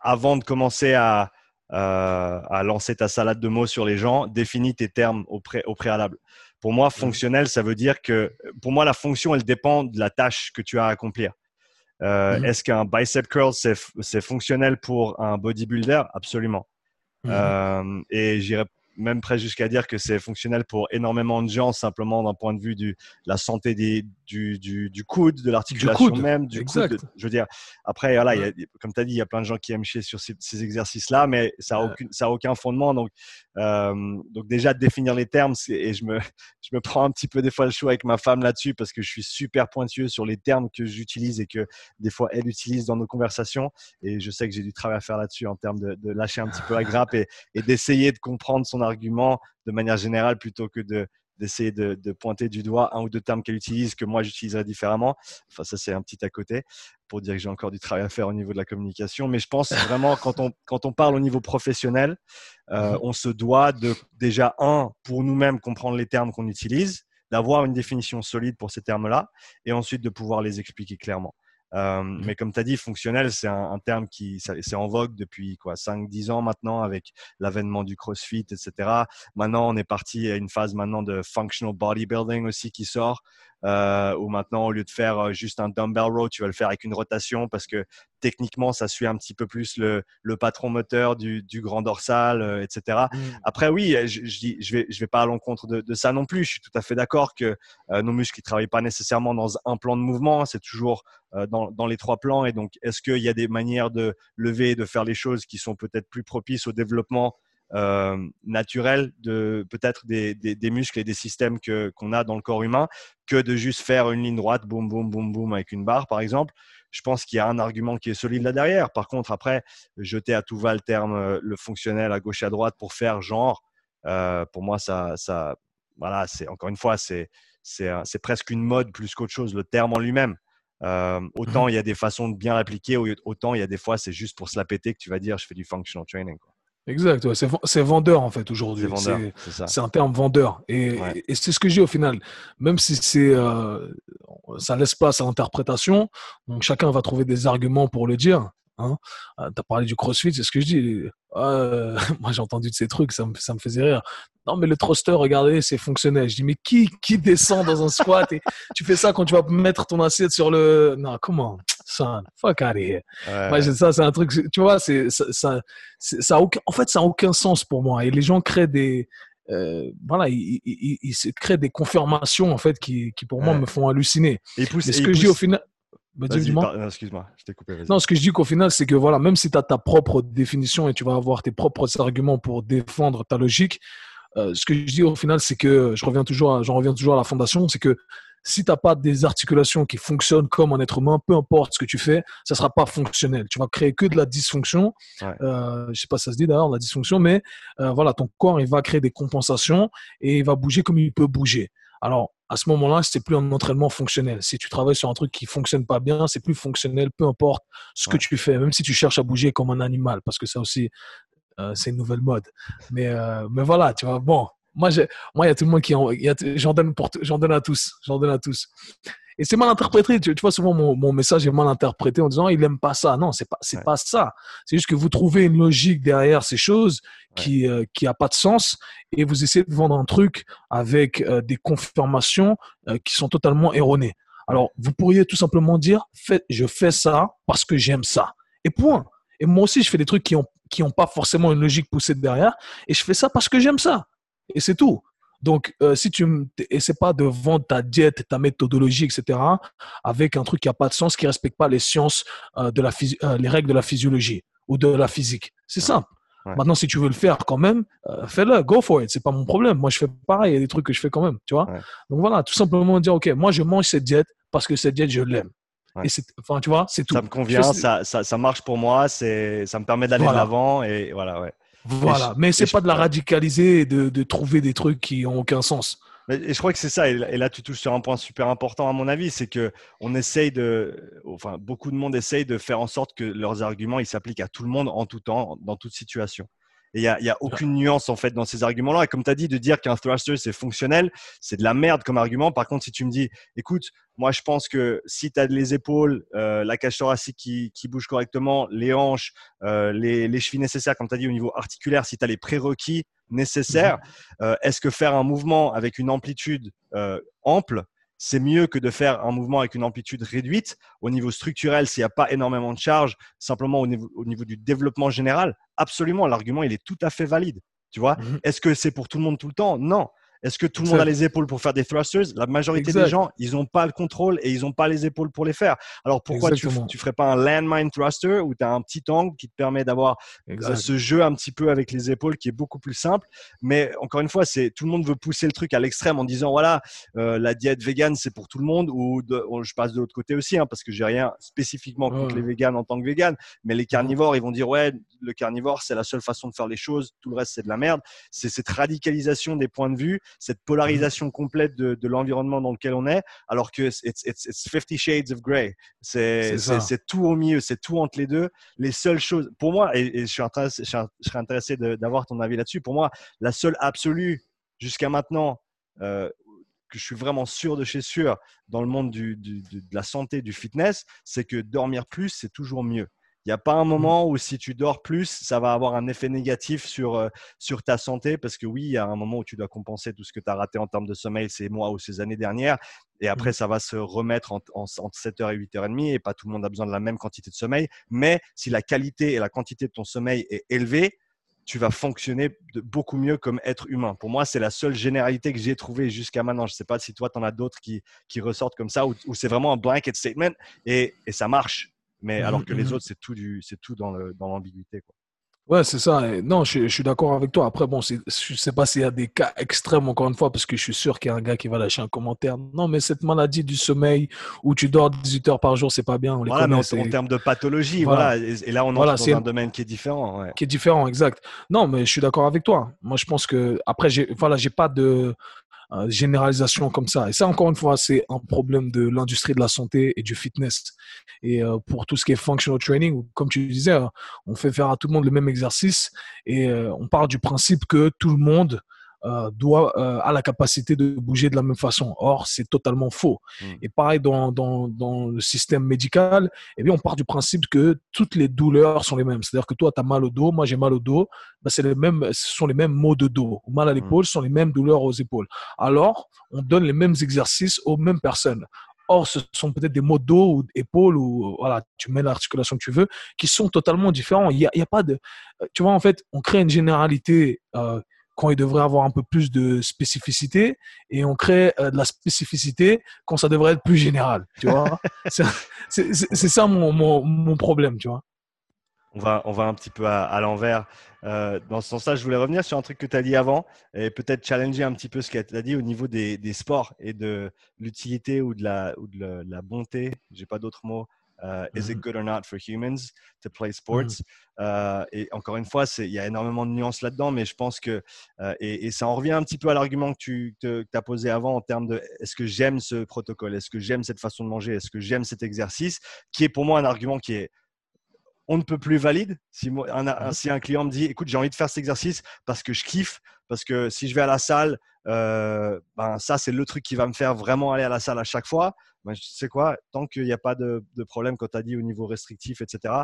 avant de commencer à, euh, à lancer ta salade de mots sur les gens, définis tes termes au, pré, au préalable. Pour moi, fonctionnel, ça veut dire que, pour moi, la fonction, elle dépend de la tâche que tu as à accomplir. Euh, mmh. Est-ce qu'un bicep curl, c'est fonctionnel pour un bodybuilder? Absolument. Mmh. et j'irais même presque jusqu'à dire que c'est fonctionnel pour énormément de gens, simplement d'un point de vue de la santé des, du, du, du, coude, de l'articulation même, du coude. je veux dire, après, voilà, y a, comme tu as dit, il y a plein de gens qui aiment chier sur ces, ces exercices-là, mais ça n'a aucun, ça a aucun fondement. Donc, euh, donc déjà, définir les termes, et je me, <laughs> je me prends un petit peu des fois le choix avec ma femme là-dessus parce que je suis super pointueux sur les termes que j'utilise et que des fois elle utilise dans nos conversations. Et je sais que j'ai du travail à faire là-dessus en termes de, de, lâcher un petit peu la grappe et, et d'essayer de comprendre son argument de manière générale plutôt que de d'essayer de, de, pointer du doigt un ou deux termes qu'elle utilise que moi j'utiliserais différemment. Enfin, ça c'est un petit à côté pour dire que j'ai encore du travail à faire au niveau de la communication. Mais je pense <laughs> vraiment quand on, quand on parle au niveau professionnel, euh, mhm. on se doit de déjà, un, pour nous-mêmes comprendre les termes qu'on utilise, d'avoir une définition solide pour ces termes-là et ensuite de pouvoir les expliquer clairement. Euh, mmh. mais comme tu as dit, fonctionnel, c'est un, terme qui c'est en vogue depuis quoi 5-10 ans maintenant avec l'avènement du CrossFit, etc. Maintenant, on est parti à une phase maintenant de functional bodybuilding aussi qui sort euh, où maintenant, au lieu de faire euh, juste un dumbbell row, tu vas le faire avec une rotation parce que techniquement, ça suit un petit peu plus le, le patron moteur du, du grand dorsal, euh, etc. Mmh. Après, oui, je, je, je, vais, je vais pas à l'encontre de, de, ça non plus. Je suis tout à fait d'accord que euh, nos muscles ne travaillent pas nécessairement dans un plan de mouvement, c'est toujours euh, dans, dans, les trois plans. Et donc, est-ce qu'il y a des manières de lever et de faire les choses qui sont peut-être plus propices au développement euh, naturel de peut-être des, des, muscles et des systèmes que, qu'on a dans le corps humain que de juste faire une ligne droite, boum, boum, boum, boum, avec une barre, par exemple. Je pense qu'il y a un argument qui est solide là derrière. Par contre, après, jeter à tout va le terme, euh, le fonctionnel à gauche et à droite pour faire genre, euh, pour moi, ça, ça voilà, c'est encore une fois, c'est, c'est, c'est presque une mode plus qu'autre chose, le terme en lui-même. Euh, autant mmh il y a des façons de bien l'appliquer, autant il y a des fois c'est juste pour se la péter que tu vas dire je fais du functional training. Quoi. Exact, c'est vendeur en fait aujourd'hui. C'est un terme vendeur. Et, c'est ce que je dis au final. Même si c'est euh, ça laisse place à l'interprétation, donc chacun va trouver des arguments pour le dire. Hein. Euh, tu as parlé du crossfit, c'est ce que je dis. Euh, <laughs> moi j'ai entendu de ces trucs, ça me, ça me faisait rire. Non, mais le thruster, regardez, c'est fonctionnel. Je dis, mais qui, qui descend dans un squat et tu fais ça quand tu vas mettre ton assiette sur le. Non, comment son, fuck out of here. Ouais. ça, c'est un truc, tu vois, c'est, ça, ça, ça aucun, en fait, ça n'a aucun sens pour moi. Et les gens créent des, euh, voilà, ils, ils, ils, se créent des confirmations, en fait, qui, qui pour moi me font halluciner. Et, ce que je dis au final. Bah, excuse-moi, je t'ai coupé. Non, ce que je dis qu'au final, c'est que voilà, même si tu as ta propre définition et tu vas avoir tes propres arguments pour défendre ta logique, euh, ce que je dis au final, c'est que je reviens toujours, j'en reviens toujours à la fondation, c'est que si tu n'as pas des articulations qui fonctionnent comme un être humain, peu importe ce que tu fais, ça ne sera pas fonctionnel. Tu vas créer que de la dysfonction. Euh, je ne sais pas si ça se dit d'ailleurs, la dysfonction, mais euh, voilà, ton corps, il va créer des compensations et il va bouger comme il peut bouger. Alors, à ce moment-là, c'est plus un entraînement fonctionnel. Si tu travailles sur un truc qui fonctionne pas bien, c'est plus fonctionnel, peu importe ce que tu fais, même si tu cherches à bouger comme un animal, parce que ça aussi, euh, c'est une nouvelle mode. Mais, mais voilà, tu vois, bon, moi, moi, il y a tout le monde qui en, j'en donne pour, donne à tous, j'en donne à tous. Et c'est mal interprété. Tu, vois, souvent mon, mon, message est mal interprété en disant il aime pas ça. Non, c'est pas, c'est pas ça. C'est juste que vous trouvez une logique derrière ces choses qui, euh, qui a pas de sens et vous essayez de vendre un truc avec euh, des confirmations euh, qui sont totalement erronées. Alors, vous pourriez tout simplement dire fait, je fais ça parce que j'aime ça. Et point. Et moi aussi, je fais des trucs qui ont, qui ont pas forcément une logique poussée derrière et je fais ça parce que j'aime ça. Et c'est tout. Donc, euh, si tu n'essaies pas de vendre ta diète, ta méthodologie, etc., avec un truc qui n'a pas de sens, qui ne respecte pas les sciences, euh, de la euh, les règles de la physiologie ou de la physique. C'est simple. Maintenant, si tu veux le faire quand même, fais-le, go for it. C'est pas mon problème. Moi, je fais pareil. Il y a des trucs que je fais quand même, tu vois. Donc voilà, tout simplement dire, ok, moi, je mange cette diète parce que cette diète, je l'aime. Et c'est, enfin, tu vois, c'est tout. Ça me convient, ça, ça, ça, marche pour moi, c'est, ça me permet d'aller de l'avant et voilà, ouais. Voilà, mais c'est pas de la radicaliser et de, de, trouver des trucs qui ont aucun sens. Et je crois que c'est ça. Et là, tu touches sur un point super important à mon avis, c'est que on essaye de, enfin, beaucoup de monde essaye de faire en sorte que leurs arguments ils s'appliquent à tout le monde en tout temps, dans toute situation. Et il n'y a, y a, aucune nuance en fait dans ces arguments-là. Et comme tu as dit, de dire qu'un thruster c'est fonctionnel, c'est de la merde comme argument. Par contre, si tu me dis, écoute, moi je pense que si tu as les épaules, euh, la cage thoracique qui, qui, bouge correctement, les hanches, euh, les, les, chevilles nécessaires, comme tu as dit au niveau articulaire, si tu as les prérequis nécessaires, mhm. euh, est-ce que faire un mouvement avec une amplitude ample c'est mieux que de faire un mouvement avec une amplitude réduite. Au niveau structurel, s'il n'y a pas énormément de charge, simplement au niveau, au niveau du développement général, absolument, l'argument, il est tout à fait valide. Tu vois, mhm. est-ce que c'est pour tout le monde tout le temps? Non. Est-ce que tout le monde a les épaules pour faire des thrusters? La majorité des gens, ils n'ont pas le contrôle et ils n'ont pas les épaules pour les faire. Alors pourquoi tu ne ferais pas un landmine thruster où tu as un petit angle qui te permet d'avoir euh, ce jeu un petit peu avec les épaules qui est beaucoup plus simple? Mais encore une fois, c'est tout le monde veut pousser le truc à l'extrême en disant voilà, euh, la diète vegan c'est pour tout le monde ou je passe de l'autre côté aussi hein, parce que j'ai rien spécifiquement contre les véganes en tant que vegan, mais les carnivores ils vont dire ouais, le carnivore c'est la seule façon de faire les choses, tout le reste c'est de la merde. C'est cette radicalisation des points de vue cette polarisation complète de, l'environnement dans lequel on est, alors que it's, 50 shades of grey. C'est tout au milieu, c'est tout entre les deux. Les seules choses, pour moi, et, je, suis intéressé, je, serais intéressé d'avoir ton avis là-dessus, pour moi, la seule absolue jusqu'à maintenant euh, que je suis vraiment sûr de chez sûr dans le monde de la santé, du fitness, c'est que dormir plus, c'est toujours mieux. Il n'y a pas un mmh. moment où si tu dors plus, ça va avoir un effet négatif sur, euh, sur ta santé parce que oui, il y a un moment où tu dois compenser tout ce que tu as raté en termes de sommeil ces mois ou ces années dernières. Et après, mmh. ça va se remettre entre 7h et 8h30 et pas tout le monde a besoin de la même quantité de sommeil. Mais si la qualité et la quantité de ton sommeil est élevée, tu vas fonctionner beaucoup mieux comme être humain. Pour moi, c'est la seule généralité que j'ai trouvée jusqu'à maintenant. Je ne sais pas si toi, tu en as d'autres qui, qui ressortent comme ça, ou, c'est vraiment un blanket statement et, et ça marche. Mais mmh alors que les mmh autres, c'est tout, du, c'est tout dans, l'ambiguïté. Ouais, c'est ça. non, je, suis d'accord avec toi. Après, bon, je ne sais pas s'il y a des cas extrêmes, encore une fois, parce que je suis sûr qu'il y a un gars qui va lâcher un commentaire. Non, mais cette maladie du sommeil où tu dors 18 heures par jour, c'est pas bien. On les voilà, mais en, termes de pathologie, voilà. Et, là, on entre voilà, dans un domaine qui est différent. Qui est différent, exact. Non, mais je suis d'accord avec toi. Moi, je pense que, après, voilà, j'ai pas de, euh, généralisation comme ça. Et ça, encore une fois, c'est un problème de l'industrie de la santé et du fitness. Et euh, pour tout ce qui est functional training, comme tu disais, euh, on fait faire à tout le monde le même exercice et on part du principe que tout le monde euh, doit, euh, a la capacité de bouger de la même façon. Or, c'est totalement faux. Hmm. Et pareil, dans, dans, dans, le système médical, eh bien, on part du principe que toutes les douleurs sont les mêmes. C'est-à-dire que toi, tu as mal au dos, moi j'ai mal au dos, ben, c'est les mêmes, ce sont les mêmes maux de dos. Mal à hmm. l'épaule, ce sont les mêmes douleurs aux épaules. Alors, on donne les mêmes exercices aux mêmes personnes. Or, ce sont peut-être des maux de dos ou d'épaule ou voilà, tu mets l'articulation que tu veux, qui sont totalement différents. Il n'y a, a, pas de, tu vois, en fait, on crée une généralité euh, quand il devrait avoir un peu plus de spécificité et on crée euh, de la spécificité quand ça devrait être plus général. Tu vois <laughs> c'est ça mon, mon, mon, problème, tu vois. On va, on va un petit peu à, l'envers. Euh, dans ce sens-là, je voulais revenir sur un truc que tu as dit avant et peut-être challenger un petit peu ce que tu as dit au niveau des, des sports et de l'utilité ou de la, ou de la bonté, j'ai pas d'autres mots, Uh, is it mm-hmm. good or not for humans to play sports? Uh, et encore une fois, il y a énormément de nuances là-dedans, mais je pense que, uh, et, et, ça en revient un petit peu à l'argument que tu as posé avant en termes de est-ce que j'aime ce protocole, est-ce que j'aime cette façon de manger, est-ce que j'aime cet exercice, qui est pour moi un argument qui est on ne peut plus valide. Si, un, si un client me dit, écoute, j'ai envie de faire cet exercice parce que je kiffe, parce que si je vais à la salle, euh, ben ça c'est le truc qui va me faire vraiment aller à la salle à chaque fois. Ben, tu sais quoi, tant qu'il n'y a pas de, problème, quand tu as dit au niveau restrictif, etc.,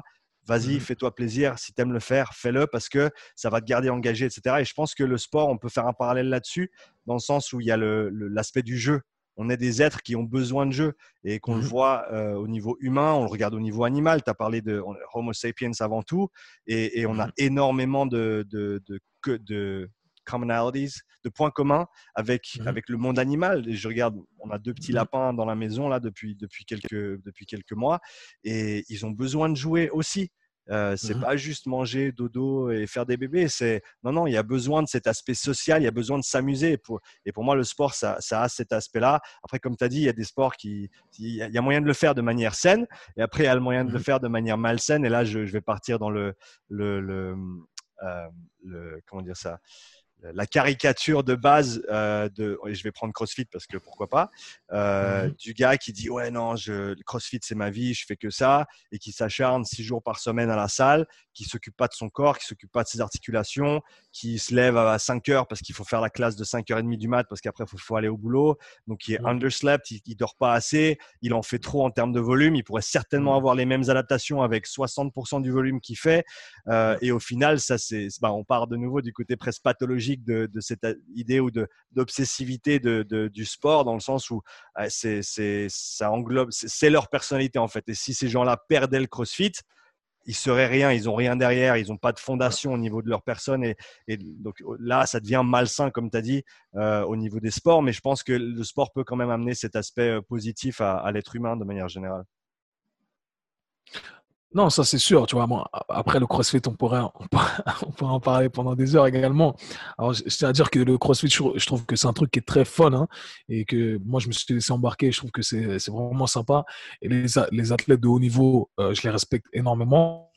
vas-y, mmh fais-toi plaisir. Si tu aimes le faire, fais-le parce que ça va te garder engagé, etc. Et je pense que le sport, on peut faire un parallèle là-dessus, dans le sens où il y a l'aspect du jeu on est des êtres qui ont besoin de jeu et qu'on le mmh voit euh, au niveau humain, on le regarde au niveau animal. Tu as parlé de Homo sapiens avant tout et, on a mmh énormément de, de, de, commonalities, de points communs avec, mmh avec le monde animal. Et je regarde, on a deux petits lapins dans la maison là depuis, depuis, quelques, depuis quelques mois et ils ont besoin de jouer aussi. Euh, c'est mmh pas juste manger, dodo et faire des bébés. C'est non, non, il y a besoin de cet aspect social, il y a besoin de s'amuser. Pour, et pour moi, le sport, ça, ça a cet aspect-là. Après, comme tu as dit, il y a des sports qui, il y a moyen de le faire de manière saine, et après, il y a le moyen de le mmh faire de manière malsaine. Et là, je, je vais partir dans le, le, le, euh, le comment dire ça? La caricature de base euh, de, je vais prendre CrossFit parce que pourquoi pas, euh, mhm. du gars qui dit ouais non, je, CrossFit c'est ma vie, je fais que ça et qui s'acharne six jours par semaine à la salle, qui s'occupe pas de son corps, qui s'occupe pas de ses articulations, qui se lève à 5 heures parce qu'il faut faire la classe de 5h30 du mat parce qu'après il faut, aller au boulot, donc il est underslept, il, il, dort pas assez, il en fait trop en termes de volume, il pourrait certainement mhm. avoir les mêmes adaptations avec 60% du volume qu'il fait euh, et au final ça c'est, bah, on part de nouveau du côté presque pathologique de, cette idée ou d'obsessivité du sport, dans le sens où euh, c'est, ça englobe, c'est leur personnalité en fait. Et si ces gens-là perdaient le CrossFit, ils seraient rien, ils ont rien derrière, ils n'ont pas de fondation au niveau de leur personne. Et, donc là, ça devient malsain, comme tu as dit, euh, au niveau des sports. Mais je pense que le sport peut quand même amener cet aspect euh, positif à l'être humain de manière générale. Non, ça c'est sûr, tu vois. après le CrossFit, <laughs> on pourrait, on pourrait en parler pendant des heures également. Alors, je tiens à dire que le CrossFit, je trouve que c'est un truc qui est très fun hein, et que moi, je me suis laissé embarquer. Je trouve que c'est vraiment sympa. Et les, les athlètes de haut niveau, euh, je les respecte énormément.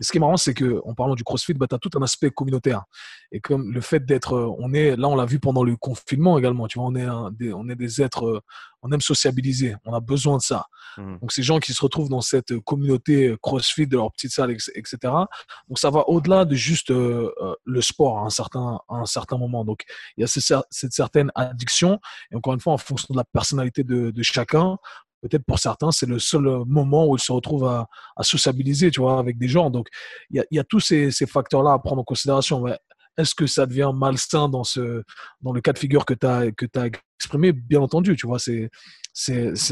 Et ce qui est marrant, c'est qu'en parlant du CrossFit, bah, tu as tout un aspect communautaire. Et comme le fait d'être, euh, on est, là, on l'a vu pendant le confinement également, tu vois, on est, des, on est des êtres, euh, on aime sociabiliser, on a besoin de ça. Mmh. Donc, ces gens qui se retrouvent dans cette communauté CrossFit de leur petite salle, etc. Donc, ça va au-delà de juste euh, le sport à un certain, à un certain moment. Donc, il y a cette, certaine addiction. Et encore une fois, en fonction de la personnalité de, de chacun, peut-être pour certains, c'est le seul moment où ils se retrouvent à, sociabiliser, tu vois, avec des gens. Donc, il y a, tous ces, facteurs-là à prendre en considération. est-ce que ça devient malsain dans, ce, dans le cas de figure que tu as, as exprimé? Bien entendu, tu vois, c'est,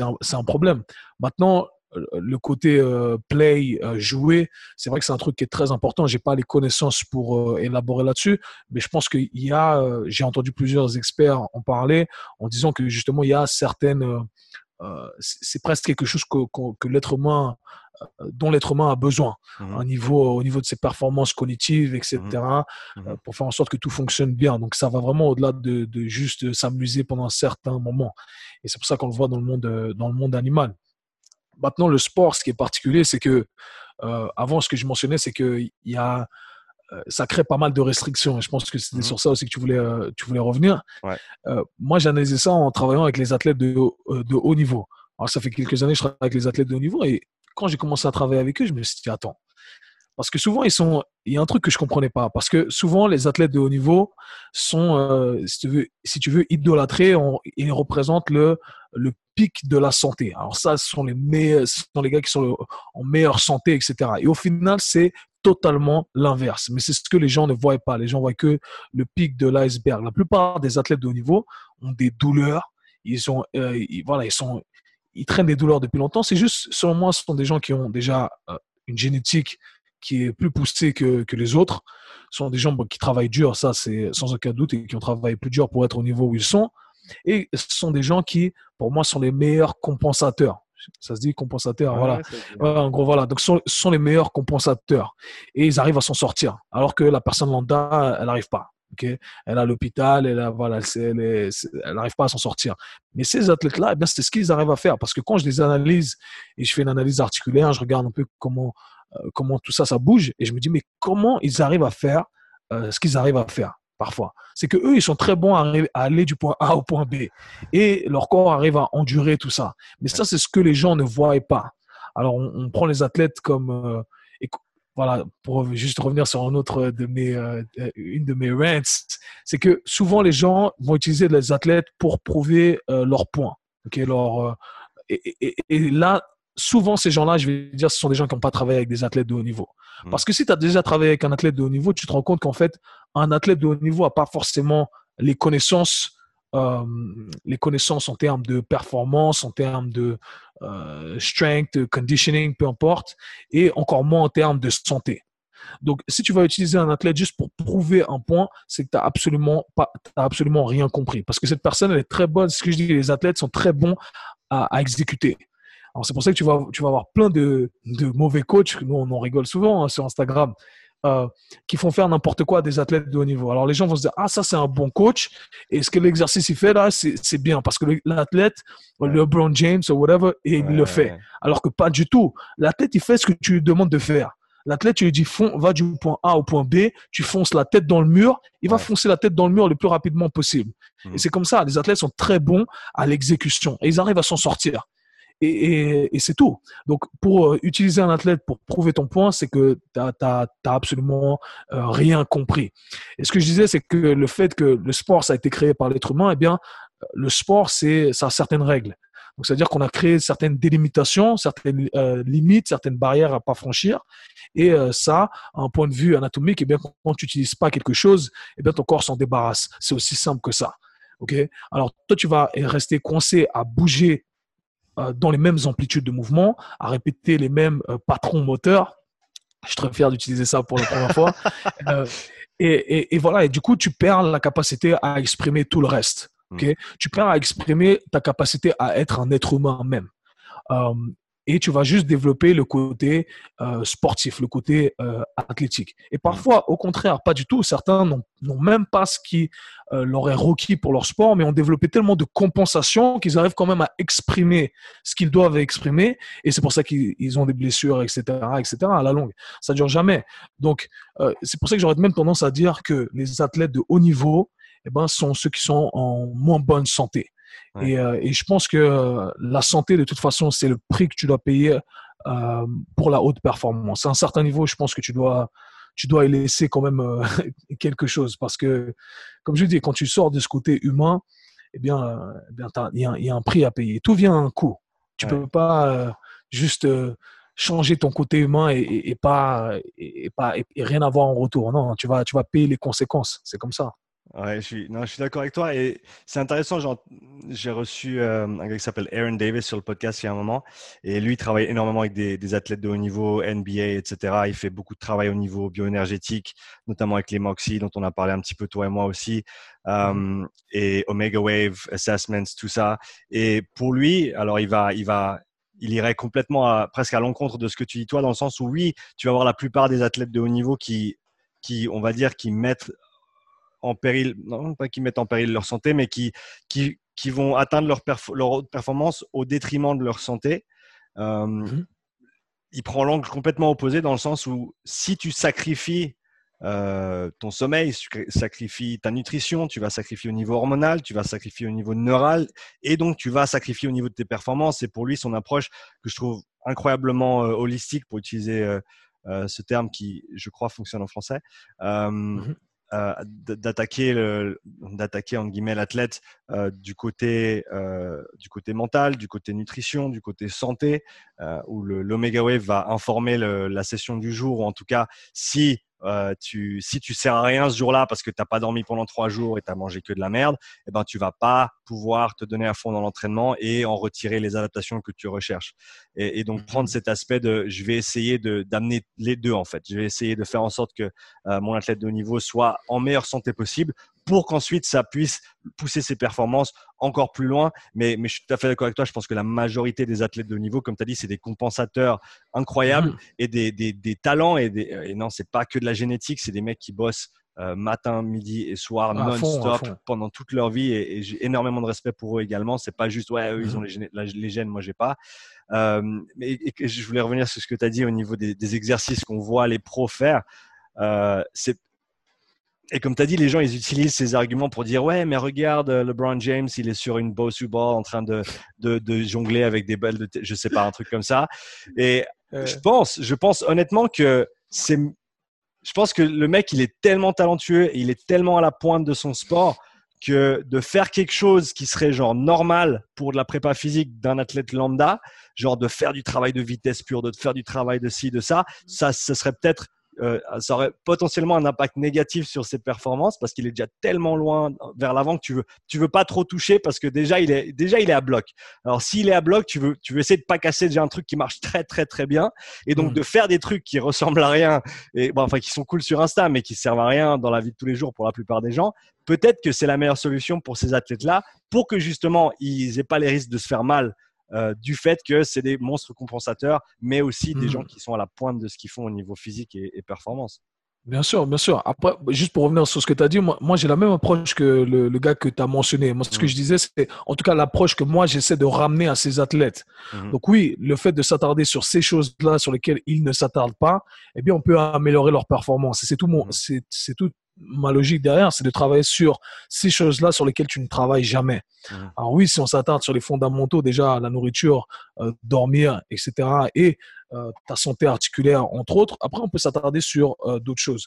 un, un, problème. Maintenant, le côté euh, play, euh, jouer, c'est vrai que c'est un truc qui est très important. J'ai pas les connaissances pour euh, élaborer là-dessus, mais je pense qu'il y a, j'ai entendu plusieurs experts en parler en disant que justement il y a certaines euh, c'est presque quelque chose que, l'être humain dont l'être humain a besoin au, niveau, au niveau de ses performances cognitives, etc., Mhm. euh, pour faire en sorte que tout fonctionne bien. Donc ça va vraiment au-delà de, de juste s'amuser pendant un certain moment. Et c'est pour ça qu'on le voit dans le monde, euh, dans le monde animal. Maintenant, le sport, ce qui est particulier, c'est que euh, avant, ce que je mentionnais, c'est que il y a, euh, ça crée pas mal de restrictions. Je pense que c'était Mhm. sur ça aussi que tu voulais, euh, tu voulais revenir. Ouais. Euh, moi, j'ai analysé ça en travaillant avec les athlètes de, haut- euh, de haut niveau. Alors, ça fait quelques années que je travaille avec les athlètes de haut niveau. Et quand j'ai commencé à travailler avec eux, je me suis dit, attends. Parce que souvent, ils sont. Il y a un truc que je comprenais pas. Parce que souvent, les athlètes de haut niveau sont, euh, si, tu veux, si tu veux, idolâtrés. On- ils représentent le, le pic de la santé. Alors, ça, ce sont les meilleurs, ce sont les gars qui sont en meilleure santé, etc. Et au final, c'est totalement l'inverse. Mais c'est ce que les gens ne voient pas. Les gens voient que le pic de l'iceberg. La plupart des athlètes de haut niveau ont des douleurs. Ils ont, euh, voilà, ils sont, ils traînent des douleurs depuis longtemps. C'est juste, selon moi, ce sont des gens qui ont déjà euh, une génétique qui est plus poussée que, que les autres. Ce sont des gens qui travaillent dur, ça c'est sans aucun doute, et qui ont travaillé plus dur pour être au niveau où ils sont. Et ce sont des gens qui, pour moi, sont les meilleurs compensateurs. Ça se dit compensateur, voilà. ouais, en gros, voilà. Donc, ce sont, les meilleurs compensateurs. Et ils arrivent à s'en sortir. Alors que la personne lambda, elle n'arrive pas. ok? Elle est à l'hôpital, elle a- voilà, n'arrive pas à s'en sortir. Mais ces athlètes-là, eh bien, c'est ce qu'ils arrivent à faire. Parce que quand je les analyse et je fais une analyse articulaire, je regarde un peu comment, euh, comment tout ça, ça bouge. Et je me dis, mais comment ils arrivent à faire euh, ce qu'ils arrivent à faire? Parfois C'est que eux, ils sont très bons à, aller du point A au point B. Et leur corps arrive à endurer tout ça. Mais ça, c'est ce que les gens ne voient pas. Alors, on, prend les athlètes comme. euh, voilà, pour juste revenir sur un autre de mes, euh, une de mes rants, c'est que souvent les gens vont utiliser les athlètes pour prouver euh, leur point. ok, leur, euh, et là, souvent ces gens-là, je vais dire, ce sont des gens qui n'ont pas travaillé avec des athlètes de haut niveau. Mm. Parce que si tu as déjà travaillé avec un athlète de haut niveau, tu te rends compte qu'en fait, un athlète de haut niveau n'a pas forcément les connaissances euh, les connaissances en termes de performance, en termes de euh, strength, de conditioning, peu importe, et encore moins en termes de santé. Donc, si tu vas utiliser un athlète juste pour prouver un point, c'est que tu n'as absolument, pas, absolument rien compris. Parce que cette personne, elle est très bonne. Ce que je dis, les athlètes sont très bons à, à exécuter. Alors, c'est pour ça que tu vas, tu vas avoir plein de, de mauvais coachs, nous on en rigole souvent hein, sur Instagram, euh, qui font faire n'importe quoi à des athlètes de haut niveau. Alors, les gens vont se dire, ah, ça c'est un bon coach, et ce que l'exercice il fait là, c'est bien, parce que le- l'athlète, Ouais. LeBron James ou whatever, et il le fait. ouais. Alors que pas du tout. L'athlète, il fait ce que tu lui demandes de faire. L'athlète, tu lui dis, va du point A au point B, tu fonces la tête dans le mur, il va Ouais. foncer la tête dans le mur le plus rapidement possible. Et c'est comme ça, les athlètes sont très bons à l'exécution et ils arrivent à s'en sortir. Et, c'est tout. Donc, pour euh, utiliser un athlète pour prouver ton point, c'est que tu n'as absolument euh, rien compris. Et ce que je disais, c'est que le fait que le sport, ça a été créé par l'être humain, eh bien, le sport, c'est, ça a certaines règles. Donc, c'est-à-dire qu'on a créé certaines délimitations, certaines euh, limites, certaines barrières à pas franchir. Et ça, un point de vue anatomique, eh bien, quand tu n'utilises pas quelque chose, eh bien, ton corps s'en débarrasse. C'est aussi simple que ça. Ok? Alors, toi, tu vas rester coincé à bouger dans les mêmes amplitudes de mouvement, à répéter les mêmes euh, patrons moteurs. Je suis très fier d'utiliser ça pour la première fois. <laughs> Euh, et, et- et voilà, et du coup, tu perds la capacité à exprimer tout le reste. ok? Tu perds à exprimer ta capacité à être un être humain même. Euh, et tu vas juste développer le côté euh, sportif, le côté euh, athlétique. Et parfois, au contraire, pas du tout. Certains n'ont même pas ce qui euh, leur est requis pour leur sport, mais ont développé tellement de compensation qu'ils arrivent quand même à exprimer ce qu'ils doivent exprimer. Et c'est pour ça qu'ils ils ont des blessures, etc., etc. À la longue, ça dure jamais. Donc, euh, c'est pour ça que j'aurais même tendance à dire que les athlètes de haut niveau, eh ben, sont ceux qui sont en moins bonne santé. Ouais. Et, euh, et je pense que euh, la santé, de toute façon, c'est le prix que tu dois payer euh, pour la haute performance. À un certain niveau, je pense que tu dois, tu dois y laisser quand même <laughs> quelque chose. Parce que, comme je dis, quand tu sors de ce côté humain, eh bien, eh bien il y, a un- il y a un prix à payer. Tout vient à un coût. Tu Ouais. peux pas juste changer ton côté humain et, et- et pas, et, pas et rien avoir en retour. Non, tu vas, tu vas payer les conséquences. C'est comme ça. Ouais, je suis, non, je suis d'accord avec toi. Et c'est intéressant. J'ai reçu euh, un gars qui s'appelle Aaron Davis sur le podcast il y a un moment. Et lui, il travaille énormément avec des, des athlètes de haut niveau, NBA, etc. Il fait beaucoup de travail au niveau bioénergétique, notamment avec les Moxie, dont on a parlé un petit peu, toi et moi aussi. Euh, et Omega Wave, Assessments, tout ça. Et pour lui, alors il va, il va, il irait complètement presque à l'encontre de ce que tu dis toi, dans le sens où oui, tu vas voir la plupart des athlètes de haut niveau qui, qui on va dire, qui mettent en péril, non pas qui mettent en péril leur santé, mais qui, qui, qui vont atteindre leur, leur performance au détriment de leur santé. Euh, mmh il prend l'angle complètement opposé dans le sens où si tu sacrifies euh, ton sommeil, tu sacrifies ta nutrition, tu vas sacrifier au niveau hormonal, tu vas sacrifier au niveau neural, et donc tu vas sacrifier au niveau de tes performances. Et pour lui, son approche que je trouve incroyablement euh, holistique, pour utiliser ce terme qui, je crois, fonctionne en français, mmh d'attaquer d'attaquer en guillemets l'athlète du côté du côté mental, du côté nutrition, du côté santé, où l'Omega Wave va informer la session du jour, ou en tout cas si euh, tu, si tu sers à rien ce jour-là parce que tu n'as pas dormi pendant trois jours et tu as mangé que de la merde, eh ben, tu vas pas pouvoir te donner à fond dans l'entraînement et en retirer les adaptations que tu recherches. Et, donc, prendre mmh cet aspect de je vais essayer d'amener les deux en fait. Je vais essayer de faire en sorte que euh, mon athlète de haut niveau soit en meilleure santé possible pour qu'ensuite ça puisse pousser ses performances encore plus loin. Mais, mais je suis tout à fait d'accord avec toi. Je pense que la majorité des athlètes de haut niveau, comme tu as dit, c'est des compensateurs incroyables mmh. et des, des, des, talents. Et, des, et non, c'est pas que de la génétique, c'est des mecs qui bossent euh, matin, midi et soir non-stop pendant toute leur vie. Et, j'ai énormément de respect pour eux également. C'est pas juste, ouais, eux, ils mmh. ont les gènes, les gènes moi, j'ai pas. Euh, mais je voulais revenir sur ce que tu as dit au niveau des, des exercices qu'on voit les pros faire. Euh, c'est et comme tu as dit, les gens, ils utilisent ces arguments pour dire Ouais, mais regarde, euh, LeBron James, il est sur une Bosu ball en train de, de, de jongler avec des balles de, je sais pas, un truc comme ça. Et je pense, je pense honnêtement que c'est, je pense que le mec, il est tellement talentueux et il est tellement à la pointe de son sport que de faire quelque chose qui serait genre normal pour de la prépa physique d'un athlète lambda, genre de faire du travail de vitesse pure, de faire du travail de ci, de ça, ça, ce serait peut-être euh, ça aurait potentiellement un impact négatif sur ses performances parce qu'il est déjà tellement loin vers l'avant que tu veux, tu veux pas trop toucher parce que déjà il est, déjà il est à bloc. Alors s'il est à bloc, tu veux, tu veux essayer de pas casser déjà un truc qui marche très très très bien et donc hmm. de faire des trucs qui ressemblent à rien et bon, enfin qui sont cool sur Insta mais qui servent à rien dans la vie de tous les jours pour la plupart des gens. Peut-être que c'est la meilleure solution pour ces athlètes-là pour que justement ils aient pas les risques de se faire mal euh, du fait que c'est des monstres compensateurs, mais aussi des hmm. gens qui sont à la pointe de ce qu'ils font au niveau physique et, performance. Bien sûr, bien sûr. Après, juste pour revenir sur ce que tu as dit, moi, moi j'ai la même approche que le, gars que tu as mentionné. Moi, ce que hmm. je disais, c'est en tout cas l'approche que moi, j'essaie de ramener à ces athlètes. Hmm. Donc oui, le fait de s'attarder sur ces choses-là sur lesquelles ils ne s'attardent pas, eh bien, on peut améliorer leur performance. c'est tout, mon, c'est, tout ma logique derrière, c'est de travailler sur ces choses-là sur lesquelles tu ne travailles jamais. Mmh. Alors oui, si on s'attarde sur les fondamentaux, déjà la nourriture, euh, dormir, etc., et euh, ta santé articulaire, entre autres, après on peut s'attarder sur euh, d'autres choses.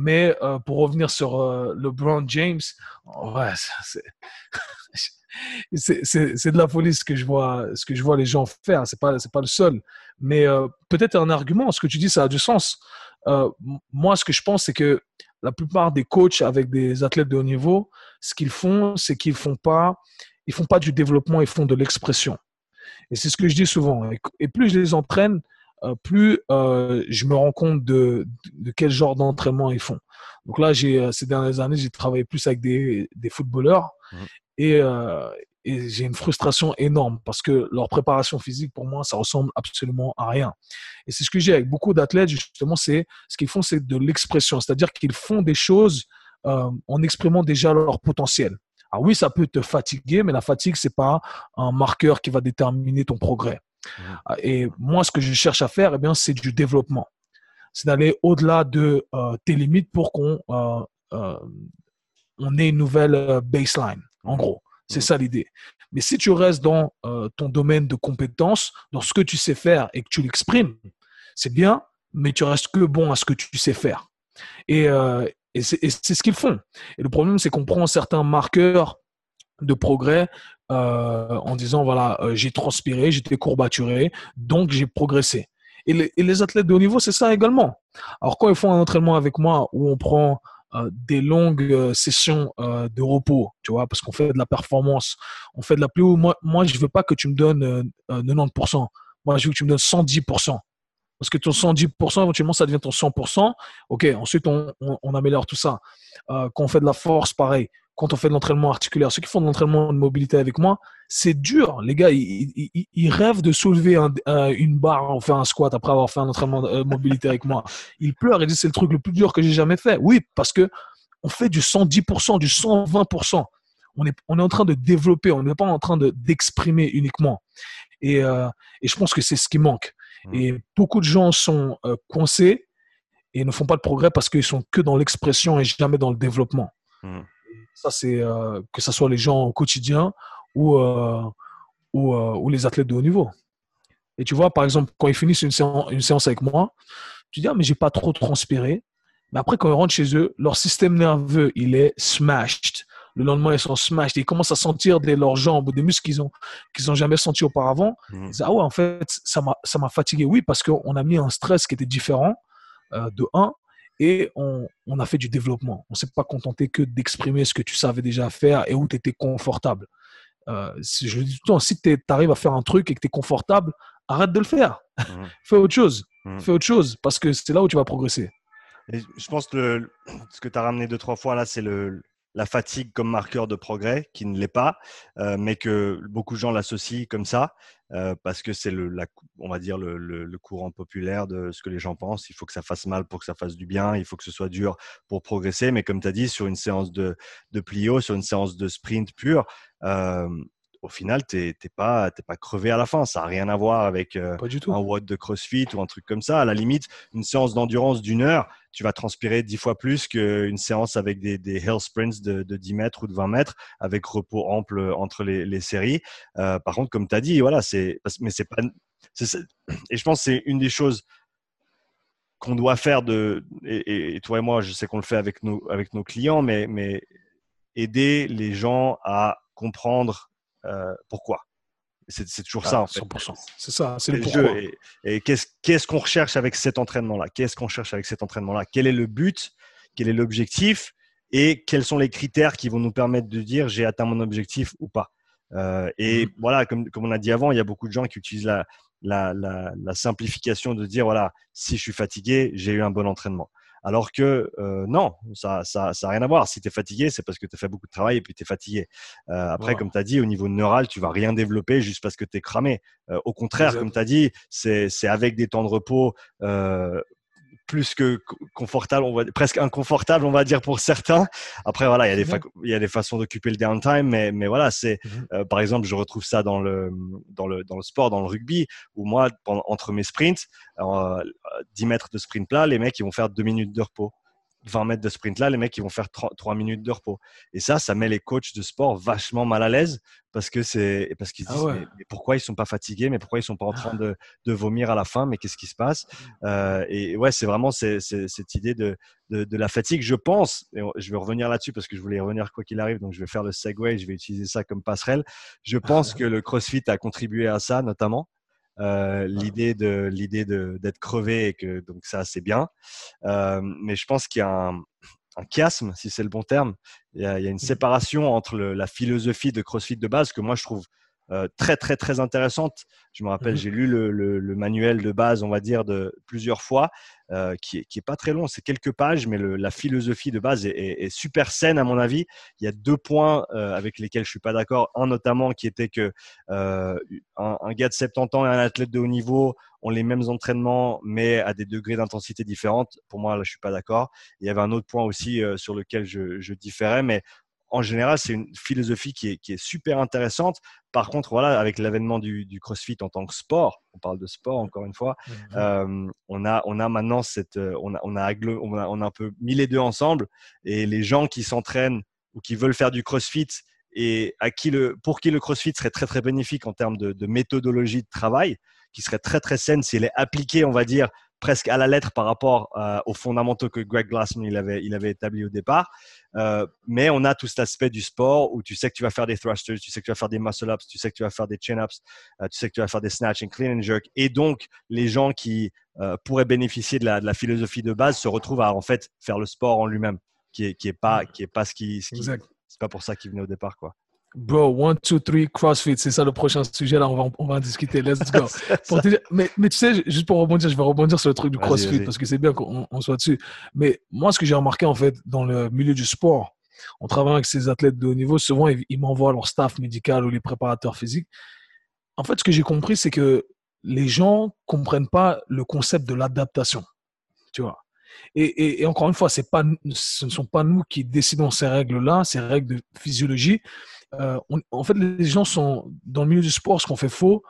Mais pour revenir sur LeBron James, ouais, <laughs> c'est de la folie ce que je vois, ce que je vois les gens faire. C'est pas, c'est pas le seul. Mais peut-être un argument. Ce que tu dis, ça a du sens. moi, ce que je pense, c'est que la plupart des coachs avec des athlètes de haut niveau, ce qu'ils font, c'est qu'ils font pas, ils font pas du développement, ils font de l'expression. Et c'est ce que je dis souvent. Et plus je les entraîne, euh, plus euh, je me rends compte de, de quel genre d'entraînement ils font. Donc là, j'ai euh, ces dernières années, j'ai travaillé plus avec des, des footballeurs mmh. et, et j'ai une frustration énorme parce que leur préparation physique, pour moi, ça ressemble absolument à rien. Et c'est ce que j'ai avec beaucoup d'athlètes, justement, c'est ce qu'ils font, c'est de l'expression, c'est-à-dire qu'ils font des choses euh, en exprimant déjà leur potentiel. Alors oui, ça peut te fatiguer, mais la fatigue, c'est pas un marqueur qui va déterminer ton progrès. Mmh. Et moi, ce que je cherche à faire, eh bien, c'est du développement. C'est d'aller au-delà de euh, tes limites pour qu'on euh, on ait une nouvelle baseline, en mmh. gros. C'est ça l'idée. Mais si tu restes dans euh, ton domaine de compétence, dans ce que tu sais faire et que tu l'exprimes, c'est bien, mais tu restes que bon à ce que tu sais faire. Et, euh, et c'est ce qu'ils font. Et le problème, c'est qu'on prend certains marqueurs de progrès euh, en disant, voilà, j'ai transpiré, j'étais courbaturé, donc j'ai progressé. Et les, athlètes de haut niveau, c'est ça également. Alors quand ils font un entraînement avec moi où on prend euh, des longues euh, sessions euh, de repos, tu vois, parce qu'on fait de la performance, on fait de la plus haut. Moi, moi je veux pas que tu me donnes 90%. Moi, je veux que tu me donnes 110%. Parce que ton 110%, éventuellement, ça devient ton 100%. OK, ensuite, on, on, améliore tout ça. quand on fait de la force, pareil. Quand on fait de l'entraînement articulaire, ceux qui font de l'entraînement de mobilité avec moi, c'est dur. Les gars, ils, rêvent de soulever une barre, en faire un squat après avoir fait un entraînement de euh, mobilité avec moi. Ils pleurent et disent c'est le truc le plus dur que j'ai jamais fait. Oui, parce que on fait du 110%, du 120%. On est, on est en train de développer, on n'est pas en train d'exprimer uniquement. Et, euh, et, je pense que c'est ce qui manque. Mmh. Et beaucoup de gens sont euh, coincés et ne font pas de progrès parce qu'ils sont que dans l'expression et jamais dans le développement. Mmh. Ça, c'est euh, que ce soit les gens au quotidien ou, euh, ou, euh, ou, les athlètes de haut niveau. Et tu vois, par exemple, quand ils finissent une séance, une séance avec moi, tu dis, ah, mais j'ai pas trop transpiré. Mais après, quand ils rentrent chez eux, leur système nerveux, il est smashed. Le lendemain, ils sont smashed. Ils commencent à sentir des, leurs jambes ou des muscles qu'ils ont, qu'ils n'ont jamais senti auparavant. Mmh. Ils disent, ah ouais, en fait, ça m'a fatigué. Oui, parce qu'on a mis un stress qui était différent, de un et on, a fait du développement. On ne s'est pas contenté que d'exprimer ce que tu savais déjà faire et où tu étais confortable. Euh, je dis tout le temps, si tu arrives à faire un truc et que tu es confortable, arrête de le faire. Mmh. <laughs> Fais autre chose. Mmh. Fais autre chose parce que c'est là où tu vas progresser. je pense que ce que tu as ramené deux, trois fois là, c'est le, la fatigue comme marqueur de progrès, qui ne l'est pas, euh, mais que beaucoup de gens l'associent comme ça, euh, parce que c'est le, on va dire le, courant populaire de ce que les gens pensent. Il faut que ça fasse mal pour que ça fasse du bien, il faut que ce soit dur pour progresser. Mais comme tu as dit, sur une séance de, de plio, sur une séance de sprint pur, euh, au final, tu n'es pas, pas crevé à la fin. Ça n'a rien à voir avec euh, un WOD de CrossFit ou un truc comme ça. À la limite, une séance d'endurance d'une heure, tu vas transpirer dix fois plus qu'une séance avec des, des hill sprints de, de, 10 mètres ou de 20 mètres, avec repos ample entre les, les séries. Euh, par contre, comme tu as dit, voilà, c'est, mais c'est pas. et je pense que c'est une des choses qu'on doit faire de. Et, toi et moi, je sais qu'on le fait avec nos, avec nos clients, mais, mais aider les gens à comprendre euh, pourquoi? C'est toujours ah, ça, en fait. C'est ça, c'est le pourquoi. et, qu'est-ce qu'on recherche avec cet entraînement-là? Qu'est-ce qu'on cherche avec cet entraînement-là? Quel est le but? Quel est l'objectif? Et quels sont les critères qui vont nous permettre de dire j'ai atteint mon objectif ou pas? Euh, Et mmh voilà, comme, comme on a dit avant, il y a beaucoup de gens qui utilisent la, la, la simplification de dire voilà, si je suis fatigué, j'ai eu un bon entraînement. Alors que euh, non, ça n'a ça, rien à voir. Si tu es fatigué, c'est parce que tu as fait beaucoup de travail et puis tu es fatigué. Euh, après, comme tu as dit, au niveau neural, tu vas rien développer juste parce que tu es cramé. Euh, au contraire, comme tu as dit, c'est avec des temps de repos plus que confortable, on va, presque inconfortable, on va dire pour certains. Après, voilà, il y a des, il y a des façons d'occuper le downtime, mais, mais voilà, c'est, mmh euh, par exemple, je retrouve ça dans le, dans le, dans le sport, dans le rugby, où moi, pendant, entre mes sprints, 10 euh, mètres de sprint plat, les mecs, ils vont faire 2 minutes de repos. 20 mètres de sprint là, les mecs ils vont faire 3, minutes de repos. Et ça, ça met les coachs de sport vachement mal à l'aise parce que c'est parce qu'ils ah disent mais, pourquoi ils sont pas fatigués, mais pourquoi ils sont pas en train de, de vomir à la fin, mais qu'est-ce qui se passe? Euh, Et ouais, c'est vraiment cette idée de, de, la fatigue. Je pense, et je vais revenir là-dessus parce que je voulais y revenir quoi qu'il arrive, donc je vais faire le segue, je vais utiliser ça comme passerelle. Je <laughs> pense que le CrossFit a contribué à ça notamment. Euh, l'idée de l'idée d'être crevé et que donc ça c'est bien. Euh, mais je pense qu'il y a un, un chiasme, si c'est le bon terme. Il y a, il y a une mmh. séparation entre le, la philosophie de CrossFit de base que moi je trouve euh, très très très intéressante. Je me rappelle, mmh j'ai lu le, le, manuel de base, on va dire, de plusieurs fois, euh, qui, est, qui est pas très long, c'est quelques pages, mais le, la philosophie de base est, est, super saine à mon avis. Il y a deux points euh, avec lesquels je suis pas d'accord. Un notamment qui était que un, un, gars de 70 ans et un athlète de haut niveau ont les mêmes entraînements, mais à des degrés d'intensité différentes. Pour moi, là, je suis pas d'accord. Il y avait un autre point aussi sur lequel je, je différais, mais en général, c'est une philosophie qui est, qui est, super intéressante. Par contre, voilà, avec l'avènement du, du, CrossFit en tant que sport, on parle de sport encore une fois, euh, on, a, on a maintenant cette, euh, on a, on a, on a, on a un peu mis les deux ensemble et les gens qui s'entraînent ou qui veulent faire du CrossFit et à qui le, pour qui le CrossFit serait très très bénéfique en termes de, de méthodologie de travail, qui serait très très saine si elle est appliquée, on va dire, presque à la lettre par rapport euh, aux fondamentaux que Greg Glassman il avait, il avait établi au départ. Euh, mais on a tout cet aspect du sport où tu sais que tu vas faire des thrusters, tu sais que tu vas faire des muscle-ups, tu sais que tu vas faire des chin-ups, euh, tu sais que tu vas faire des snatch and clean and jerk. Et donc, les gens qui pourraient bénéficier de la, de la, philosophie de base se retrouvent à en fait faire le sport en lui-même, qui est, qui est pas, qui est pas ce qui, ce qui c'est pas pour ça qu'il venait au départ, quoi. Bro, one, two, three, CrossFit, c'est ça le prochain sujet. Là, on va, on va en discuter. Let's go. <laughs> mais, mais, tu sais, juste pour rebondir, je vais rebondir sur le truc du CrossFit parce que c'est bien qu'on soit dessus. Mais moi, ce que j'ai remarqué en fait dans le milieu du sport, on travaille avec ces athlètes de haut niveau, souvent ils, m'envoient leur staff médical ou les préparateurs physiques. En fait, ce que j'ai compris, c'est que les gens comprennent pas le concept de l'adaptation. Tu vois. Et, encore une fois, pas, ce ne sont pas nous qui décidons ces règles-là, ces règles de physiologie. Euh, en fait, les gens sont dans le milieu du sport, ce qu'on fait faux.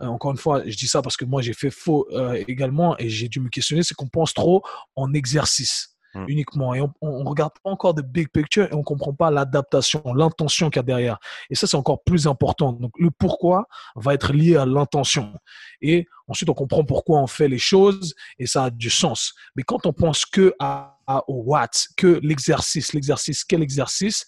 Euh, encore une fois, je dis ça parce que moi j'ai fait faux euh, également et j'ai dû me questionner, c'est qu'on pense trop en exercice. Mmh. uniquement. Et on ne regarde pas encore de big picture et on ne comprend pas l'adaptation, l'intention qu'il y a derrière. Et ça, c'est encore plus important. Donc, le pourquoi va être lié à l'intention. Et ensuite, on comprend pourquoi on fait les choses et ça a du sens. Mais quand on pense que à au what, que l'exercice, l'exercice, quel exercice,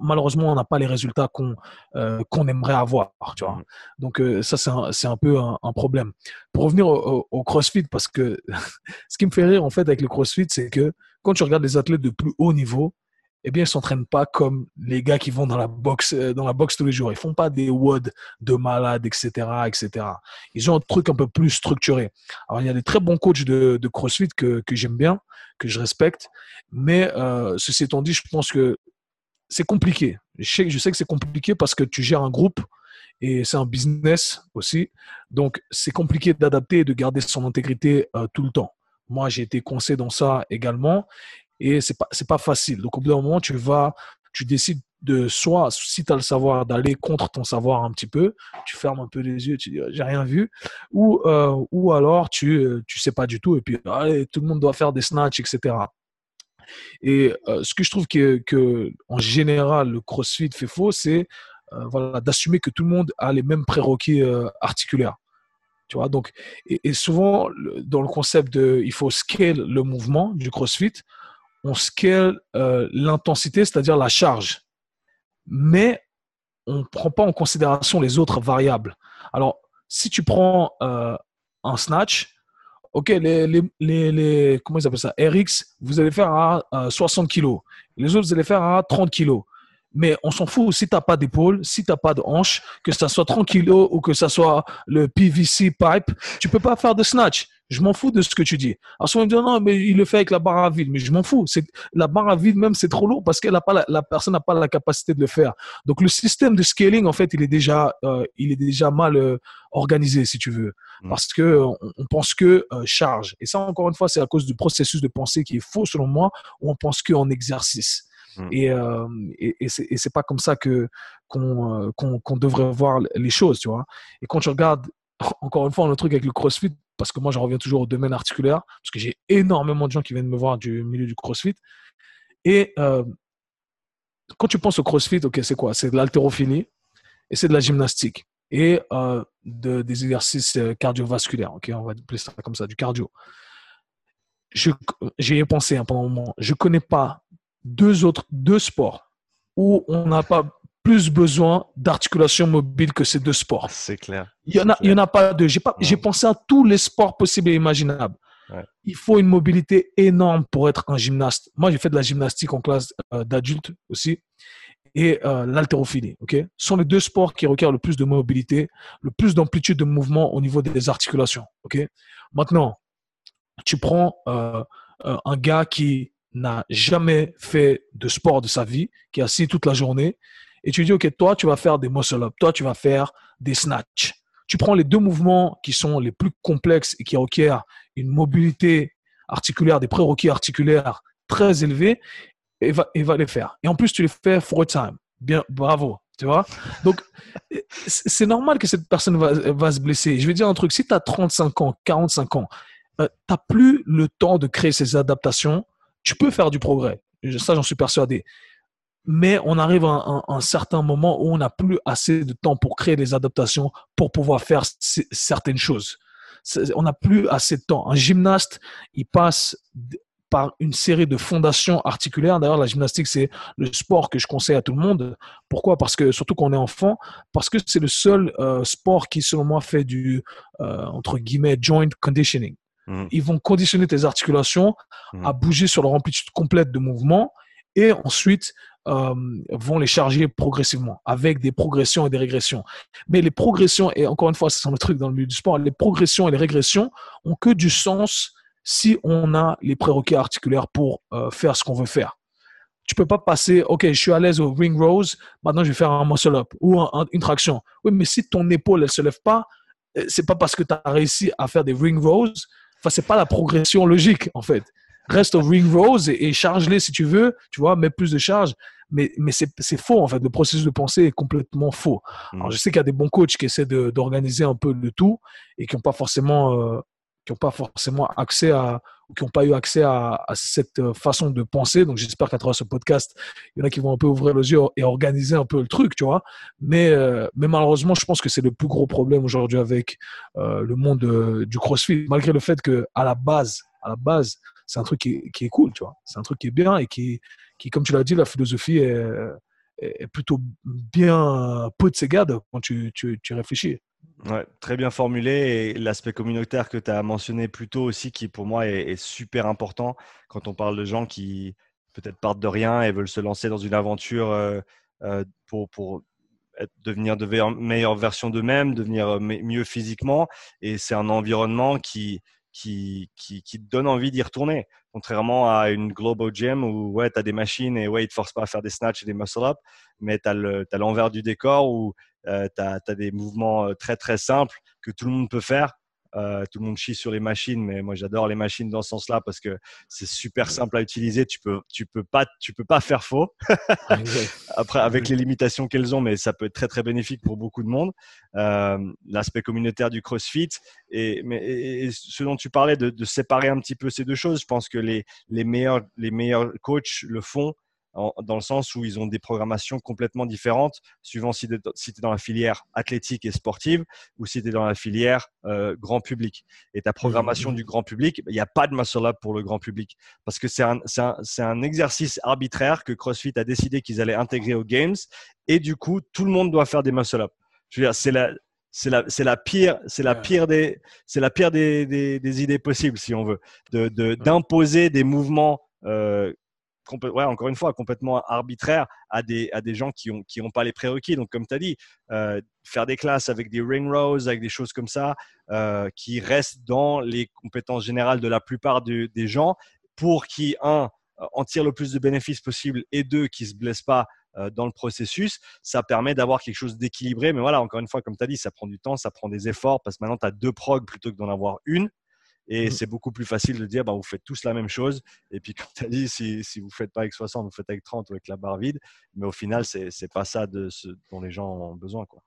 malheureusement, on n'a pas les résultats qu'on euh, qu'on aimerait avoir. Tu vois mmh. Donc, euh, ça, c'est un, un, peu un, problème. Pour revenir au, au, CrossFit, parce que <laughs> ce qui me fait rire, en fait, avec le CrossFit, c'est que quand tu regardes les athlètes de plus haut niveau, eh bien, ils s'entraînent pas comme les gars qui vont dans la boxe, euh, dans la boxe tous les jours. Ils font pas des WOD de malades, etc., etc. Ils ont un truc un peu plus structuré. Alors, il y a des très bons coachs de, CrossFit que, que j'aime bien, que je respecte. Mais euh, ceci étant dit, je pense que c'est compliqué. Je sais, je sais que c'est compliqué parce que tu gères un groupe et c'est un business aussi. Donc, c'est compliqué d'adapter et de garder son intégrité euh, tout le temps. Moi, j'ai été conseillé dans ça également et c'est pas pas facile. Donc au bout d'un moment, tu vas tu décides de soit si tu as le savoir d'aller contre ton savoir un petit peu, tu fermes un peu les yeux, tu dis j'ai rien vu ou euh, ou alors tu euh, tu sais pas du tout et puis tout le monde doit faire des snatchs etc. Et euh, ce que je trouve que, que en général le CrossFit fait faux, c'est voilà d'assumer que tout le monde a les mêmes prérequis articulaires. Tu vois, donc, et, et, souvent, dans le concept de il faut scale le mouvement du CrossFit, on scale euh, l'intensité, c'est-à-dire la charge. Mais on ne prend pas en considération les autres variables. Alors, si tu prends euh, un snatch, OK, les, les, les, comment ils appellent ça RX, vous allez faire à 60 kg. Les autres, vous allez faire à 30 kg. Mais on s'en fout si tu n'as pas d'épaule, si tu n'as pas de hanche, que ça soit 30 kg ou que ça soit le PVC pipe, tu peux pas faire de snatch. Je m'en fous de ce que tu dis. Alors souvent, on me dit non, mais il le fait avec la barre à vide. Mais je m'en fous. C'est, la barre à vide, même, c'est trop lourd parce que la, la personne n'a pas la capacité de le faire. Donc, le système de scaling, en fait, il est déjà, euh, il est déjà mal euh, organisé, si tu veux. Mm. Parce que on, pense que euh, charge. Et ça, encore une fois, c'est à cause du processus de pensée qui est faux, selon moi, où on pense qu'en exercice. Mm. Et, et, et c'est pas comme ça que qu'on qu'on devrait voir les choses, tu vois. Et quand tu regardes, encore une fois, le truc avec le CrossFit, parce que moi, j'en reviens toujours au domaine articulaire, parce que j'ai énormément de gens qui viennent me voir du milieu du CrossFit. Et euh, quand tu penses au CrossFit, ok, c'est quoi? C'est de l'haltérophilie et c'est de la gymnastique et euh, de, des exercices euh, cardiovasculaires. Ok, on va appeler ça comme ça, du cardio. J'ai pensé hein, pendant un moment. Je connais pas deux autres deux sports où on n'a pas plus besoin d'articulation mobile que ces deux sports. C'est clair. Il y en a, il y en a pas deux. J'ai pas, j'ai pensé à tous les sports possibles et imaginables. Il faut une mobilité énorme pour être un gymnaste. Moi, j'ai fait de la gymnastique en classe euh, d'adultes aussi et euh, l'haltérophilie. Ok, Ce sont les deux sports qui requièrent le plus de mobilité, le plus d'amplitude de mouvement au niveau des articulations. Ok? Maintenant, tu prends euh, un gars qui n'a jamais fait de sport de sa vie, qui est assis toute la journée et tu dis, OK, toi, tu vas faire des muscle-up, toi, tu vas faire des snatch. Tu prends les deux mouvements qui sont les plus complexes et qui requièrent une mobilité articulaire, des prérequis articulaires très élevés, et va, et va les faire. Et en plus, tu les fais for time. Bien, bravo. Tu vois Donc, <laughs> c'est normal que cette personne va, va, se blesser. Je vais dire un truc, si tu as 35 ans, 45 ans, euh, tu n'as plus le temps de créer ces adaptations, tu peux faire du progrès. Ça, j'en suis persuadé mais on arrive à un, certain moment où on n'a plus assez de temps pour créer des adaptations pour pouvoir faire certaines choses. On n'a plus assez de temps. Un gymnaste, il passe par une série de fondations articulaires. D'ailleurs, la gymnastique, c'est le sport que je conseille à tout le monde. Pourquoi? Parce que, surtout quand on est enfant, parce que c'est le seul euh, sport qui, selon moi, fait du, euh, entre guillemets, joint conditioning. Mmh. Ils vont conditionner tes articulations mmh. à bouger sur leur amplitude complète de mouvement et ensuite euh, vont les charger progressivement avec des progressions et des régressions. Mais les progressions, et encore une fois, c'est le truc dans le milieu du sport, les progressions et les régressions ont que du sens si on a les prérequis articulaires pour euh, faire ce qu'on veut faire. tu peux pas passer, OK, je suis à l'aise au ring rose, maintenant je vais faire un muscle up ou une traction. Oui, mais si ton épaule, elle se lève pas, euh, c'est pas parce que tu as réussi à faire des ring rows, enfin, c'est pas la progression logique, en fait. Reste au ring rows et, charge-les si tu veux, tu vois, mets plus de charge. Mais, mais c'est faux, en fait. Le processus de pensée est complètement faux. Alors, mm. je sais qu'il y a des bons coachs qui essaient d'organiser un peu le tout et qui n'ont pas forcément euh, qui n'ont pas forcément accès à, ou qui n'ont pas eu accès à, cette euh, façon de penser. Donc, j'espère qu'à travers ce podcast, il y en a qui vont un peu ouvrir les yeux et organiser un peu le truc, tu vois. Mais, euh, mais malheureusement, je pense que c'est le plus gros problème aujourd'hui avec euh, le monde du CrossFit, malgré le fait que à la base, à la base, c'est un truc qui, qui, est cool, tu vois. C'est un truc qui est bien et qui, qui comme tu l'as dit, la philosophie est, est plutôt bien peu de ses gardes quand tu, tu, tu réfléchis. Ouais, très bien formulé. Et l'aspect communautaire que tu as mentionné plus tôt aussi, qui pour moi est, super important quand on parle de gens qui peut-être partent de rien et veulent se lancer dans une aventure euh, euh, pour, pour devenir de meilleure version d'eux-mêmes, devenir euh, mieux physiquement. Et c'est un environnement qui, qui, qui, qui, te donne envie d'y retourner. Contrairement à une global gym où ouais, tu as des machines et ouais, ils ne te forcent pas à faire des snatchs et des muscle-up, mais tu as l'envers du décor où euh, tu as, des mouvements euh, très très simples que tout le monde peut faire. Euh, tout le monde chie sur les machines, mais moi j'adore les machines dans ce sens-là parce que c'est super simple à utiliser. Tu peux, tu peux pas, tu peux pas faire faux. <laughs> Après, avec les limitations qu'elles ont, mais ça peut être très très bénéfique pour beaucoup de monde. L'aspect communautaire du CrossFit et, mais, ce dont tu parlais de, de, séparer un petit peu ces deux choses, je pense que les, les meilleurs, les meilleurs coachs le font dans le sens où ils ont des programmations complètement différentes, suivant si tu es, dans la filière athlétique et sportive ou si tu es dans la filière euh, grand public. Et ta mmh, programmation mmh. du grand public, il n'y a pas de muscle up pour le grand public parce que c'est un, un, un, exercice arbitraire que CrossFit a décidé qu'ils allaient intégrer aux Games et du coup, tout le monde doit faire des muscle up. Je veux dire, c'est la, c'est la, c'est la pire, c'est la pire des, c'est la pire des, des, des, idées possibles si on veut, de, de, d'imposer des mouvements euh, ouais, encore une fois, complètement arbitraire à des, à des gens qui n'ont qui ont pas les prérequis. Donc, comme tu as dit, euh, faire des classes avec des ring rows, avec des choses comme ça, euh, qui restent dans les compétences générales de la plupart des gens pour qui, un, en tire le plus de bénéfices possible et deux, qui ne se blessent pas euh, dans le processus, ça permet d'avoir quelque chose d'équilibré. Mais voilà, encore une fois, comme tu as dit, ça prend du temps, ça prend des efforts parce que maintenant, tu as deux progs plutôt que d'en avoir une. Et mmh. c'est beaucoup plus facile de dire, bah, vous faites tous la même chose. Et puis, <laughs> comme tu as dit, si, si vous ne faites pas avec 60, vous faites avec 30 ou avec la barre vide. Mais au final, ce n'est pas ça de ce dont les gens ont besoin. Quoi.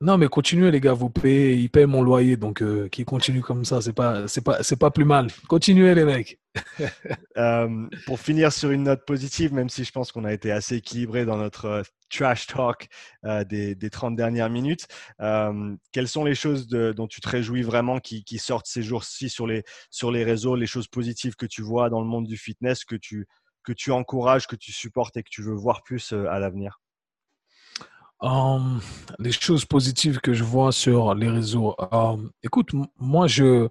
Non, mais continuez, les gars, vous payez, ils payent mon loyer, donc euh, qui continue comme ça, c'est pas, c'est pas, c'est pas plus mal. Continuez, les mecs. <laughs> Euh, pour finir sur une note positive, même si je pense qu'on a été assez équilibré dans notre euh, trash talk des, des, 30 dernières minutes, quelles sont les choses dont tu te réjouis vraiment qui, qui sortent ces jours-ci sur les, sur les réseaux, les choses positives que tu vois dans le monde du fitness, que tu, que tu encourages, que tu supportes et que tu veux voir plus à l'avenir? Les choses positives que je vois sur les réseaux. Um, écoute, moi je,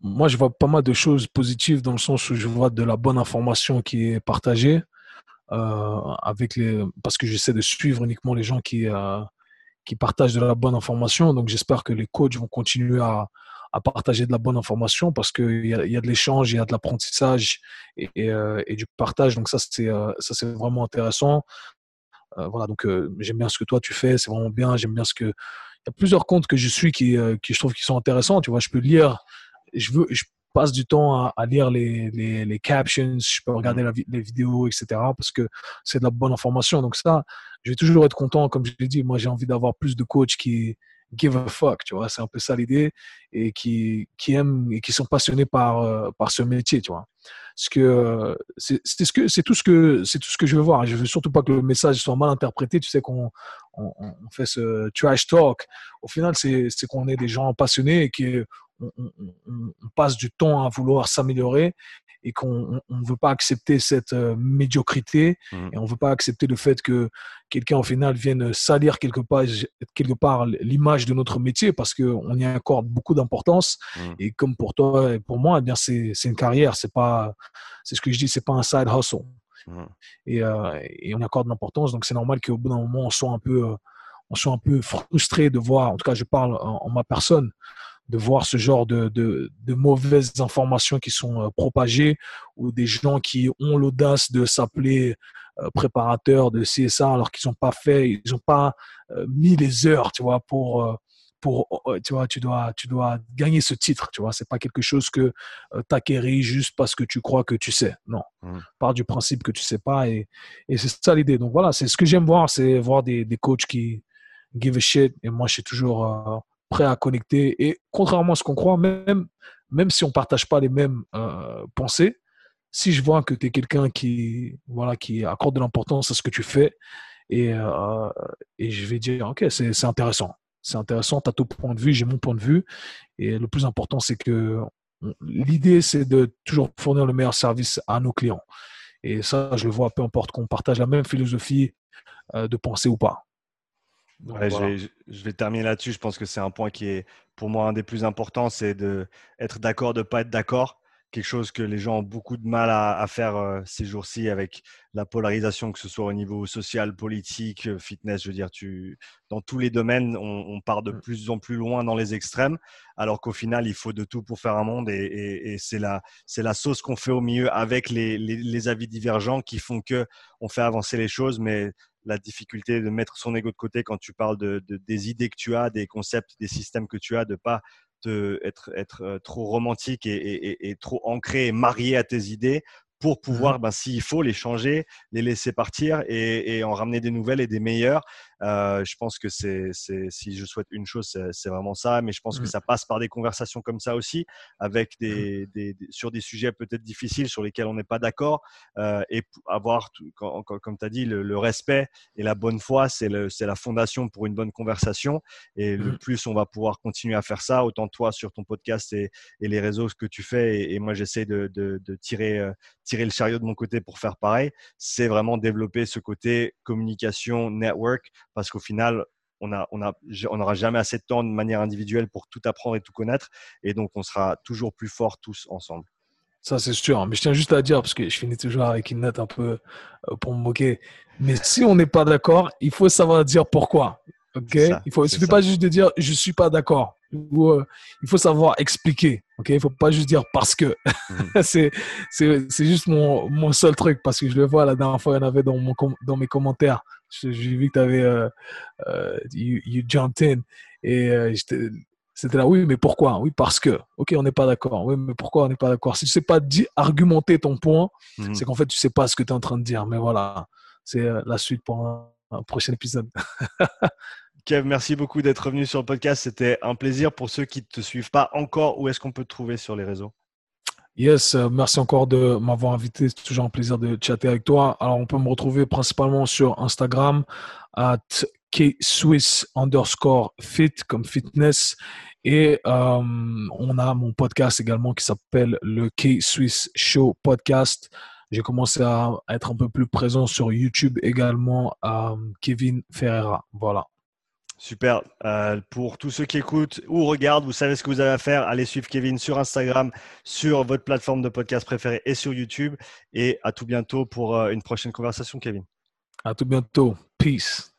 moi, je vois pas mal de choses positives dans le sens où je vois de la bonne information qui est partagée. Euh, avec les, parce que j'essaie de suivre uniquement les gens qui, euh, qui partagent de la bonne information. Donc, j'espère que les coachs vont continuer à, à partager de la bonne information parce qu'il y, y, a de l'échange, il y a de l'apprentissage et, euh, et, du partage. Donc, ça, c'est ça c'est vraiment intéressant. Euh, voilà, donc euh, j'aime bien ce que toi tu fais, c'est vraiment bien. J'aime bien ce que. Il y a plusieurs comptes que je suis qui, euh, qui je trouve qui sont intéressants. Tu vois, je peux lire, je veux, je passe du temps à, lire les, les, les, captions, je peux regarder mmh. la, les vidéos, etc. Parce que c'est de la bonne information. Donc ça, je vais toujours être content. Comme je l'ai dit, moi j'ai envie d'avoir plus de coachs qui give a fuck, tu vois. C'est un peu ça l'idée et qui, qui aiment et qui sont passionnés par, par ce métier, tu vois que euh, c'est c'est tout ce que c'est tout ce que je veux voir. Je veux surtout pas que le message soit mal interprété. Tu sais qu'on on, fait ce trash talk. Au final, c'est qu'on est des gens passionnés et qu'on on, passe du temps à vouloir s'améliorer et qu'on ne veut pas accepter cette euh, médiocrité mmh. et on ne veut pas accepter le fait que quelqu'un au final vienne salir quelque part, quelque part l'image de notre métier parce qu'on y accorde beaucoup d'importance mmh. et comme pour toi et pour moi, eh bien c'est une carrière, c'est pas c'est ce que je dis, c'est pas un side hustle. Mmh. Et, euh, et, on accorde l'importance, donc c'est normal qu'au bout d'un moment on soit un peu euh, on soit un peu frustré de voir, en tout cas je parle en ma personne, de voir ce genre de, de, de, mauvaises informations qui sont euh, propagées ou des gens qui ont l'audace de s'appeler préparateurs de CSA alors qu'ils n'ont pas fait, ils n'ont pas mis les heures, tu vois, pour pour, oh, oh, tu vois, tu dois, tu dois gagner ce titre, tu vois. C'est pas quelque chose que tu acquéris juste parce que tu crois que tu sais. Non. Mmh. Part du principe que tu sais pas et, et c'est ça l'idée. Donc voilà, c'est ce que j'aime voir, c'est voir des, des, coachs qui give a shit et moi je suis toujours prêt à connecter et contrairement à ce qu'on croit, même, même si on partage pas les mêmes pensées, si je vois que tu es quelqu'un qui, voilà, qui accorde de l'importance à ce que tu fais et, et je vais dire, ok, c'est intéressant c'est intéressant, tu as ton point de vue, j'ai mon point de vue. Et le plus important, c'est que l'idée, c'est de toujours fournir le meilleur service à nos clients. Et ça, je le vois, peu importe qu'on partage la même philosophie euh, de pensée ou pas. Je, vais, terminer là-dessus. Je pense que c'est un point qui est pour moi un des plus importants, c'est d'être d'accord, de ne pas être d'accord quelque chose que les gens ont beaucoup de mal à, faire euh, ces jours-ci avec la polarisation, que ce soit au niveau social, politique, euh, fitness. Je veux dire, tu, dans tous les domaines, on, part de mmh. plus en plus loin dans les extrêmes, alors qu'au final, il faut de tout pour faire un monde. Et, c'est la, la, sauce qu'on fait au milieu avec les, les, avis divergents qui font que on fait avancer les choses. Mais la difficulté de mettre son ego de côté quand tu parles de, des idées que tu as, des concepts, des systèmes que tu as, de pas être, être euh, trop romantique et, trop ancré et marié à tes idées pour pouvoir, ben, s'il faut, les changer, les laisser partir et, en ramener des nouvelles et des meilleures. Euh, je pense que c'est, si je souhaite une chose, c'est vraiment ça. Mais je pense que mmh. ça passe par des conversations comme ça aussi, avec mmh. des, sur des sujets peut-être difficiles sur lesquels on n'est pas d'accord. Euh, et avoir, comme tu as dit, le, respect et la bonne foi, c'est la fondation pour une bonne conversation. Et le plus on va pouvoir continuer à faire ça, autant toi sur ton podcast et, les réseaux, ce que tu fais, et, moi j'essaie de, tirer, euh, tirer le chariot de mon côté pour faire pareil, c'est vraiment développer ce côté communication, network, parce qu'au final, on n'aura on on jamais assez de temps de manière individuelle pour tout apprendre et tout connaître. Et donc, on sera toujours plus forts tous ensemble. Ça, c'est sûr. Mais je tiens juste à dire, parce que je finis toujours avec une note un peu euh, pour me moquer. Mais si on n'est pas d'accord, il faut savoir dire pourquoi. Ok? Il ne suffit pas juste de dire je ne suis pas d'accord. Euh, il faut savoir expliquer. Ok, il faut pas juste dire parce que. Mhm. <laughs> c'est juste mon, mon seul truc parce que je le vois la dernière fois, il y en avait dans mon dans mes commentaires. J'ai vu que tu avais euh, euh, you, jumped in et c'était là oui mais pourquoi? Oui parce que ok on n'est pas d'accord oui mais pourquoi on n'est pas d'accord? Si tu sais pas argumenter ton point mhm. c'est qu'en fait tu sais pas ce que tu es en train de dire mais voilà c'est la suite pour un prochain épisode <laughs> Kev, merci beaucoup d'être venu sur le podcast. C'était un plaisir. Pour ceux qui ne te suivent pas encore, où est-ce qu'on peut te trouver sur les réseaux? Yes, euh, merci encore de m'avoir invité. C'est toujours un plaisir de chatter avec toi. Alors, on peut me retrouver principalement sur Instagram at kswiss underscore fit comme fitness. Et euh, on a mon podcast également qui s'appelle le K-Swiss Show Podcast. J'ai commencé à être un peu plus présent sur YouTube également, euh, Kevin Ferreira. Voilà. Super. Euh, pour tous ceux qui écoutent ou regardent, vous savez ce que vous avez à faire. Allez suivre Kevin sur Instagram, sur votre plateforme de podcast préférée et sur YouTube. Et à tout bientôt pour euh, une prochaine conversation, Kevin. À tout bientôt. Peace.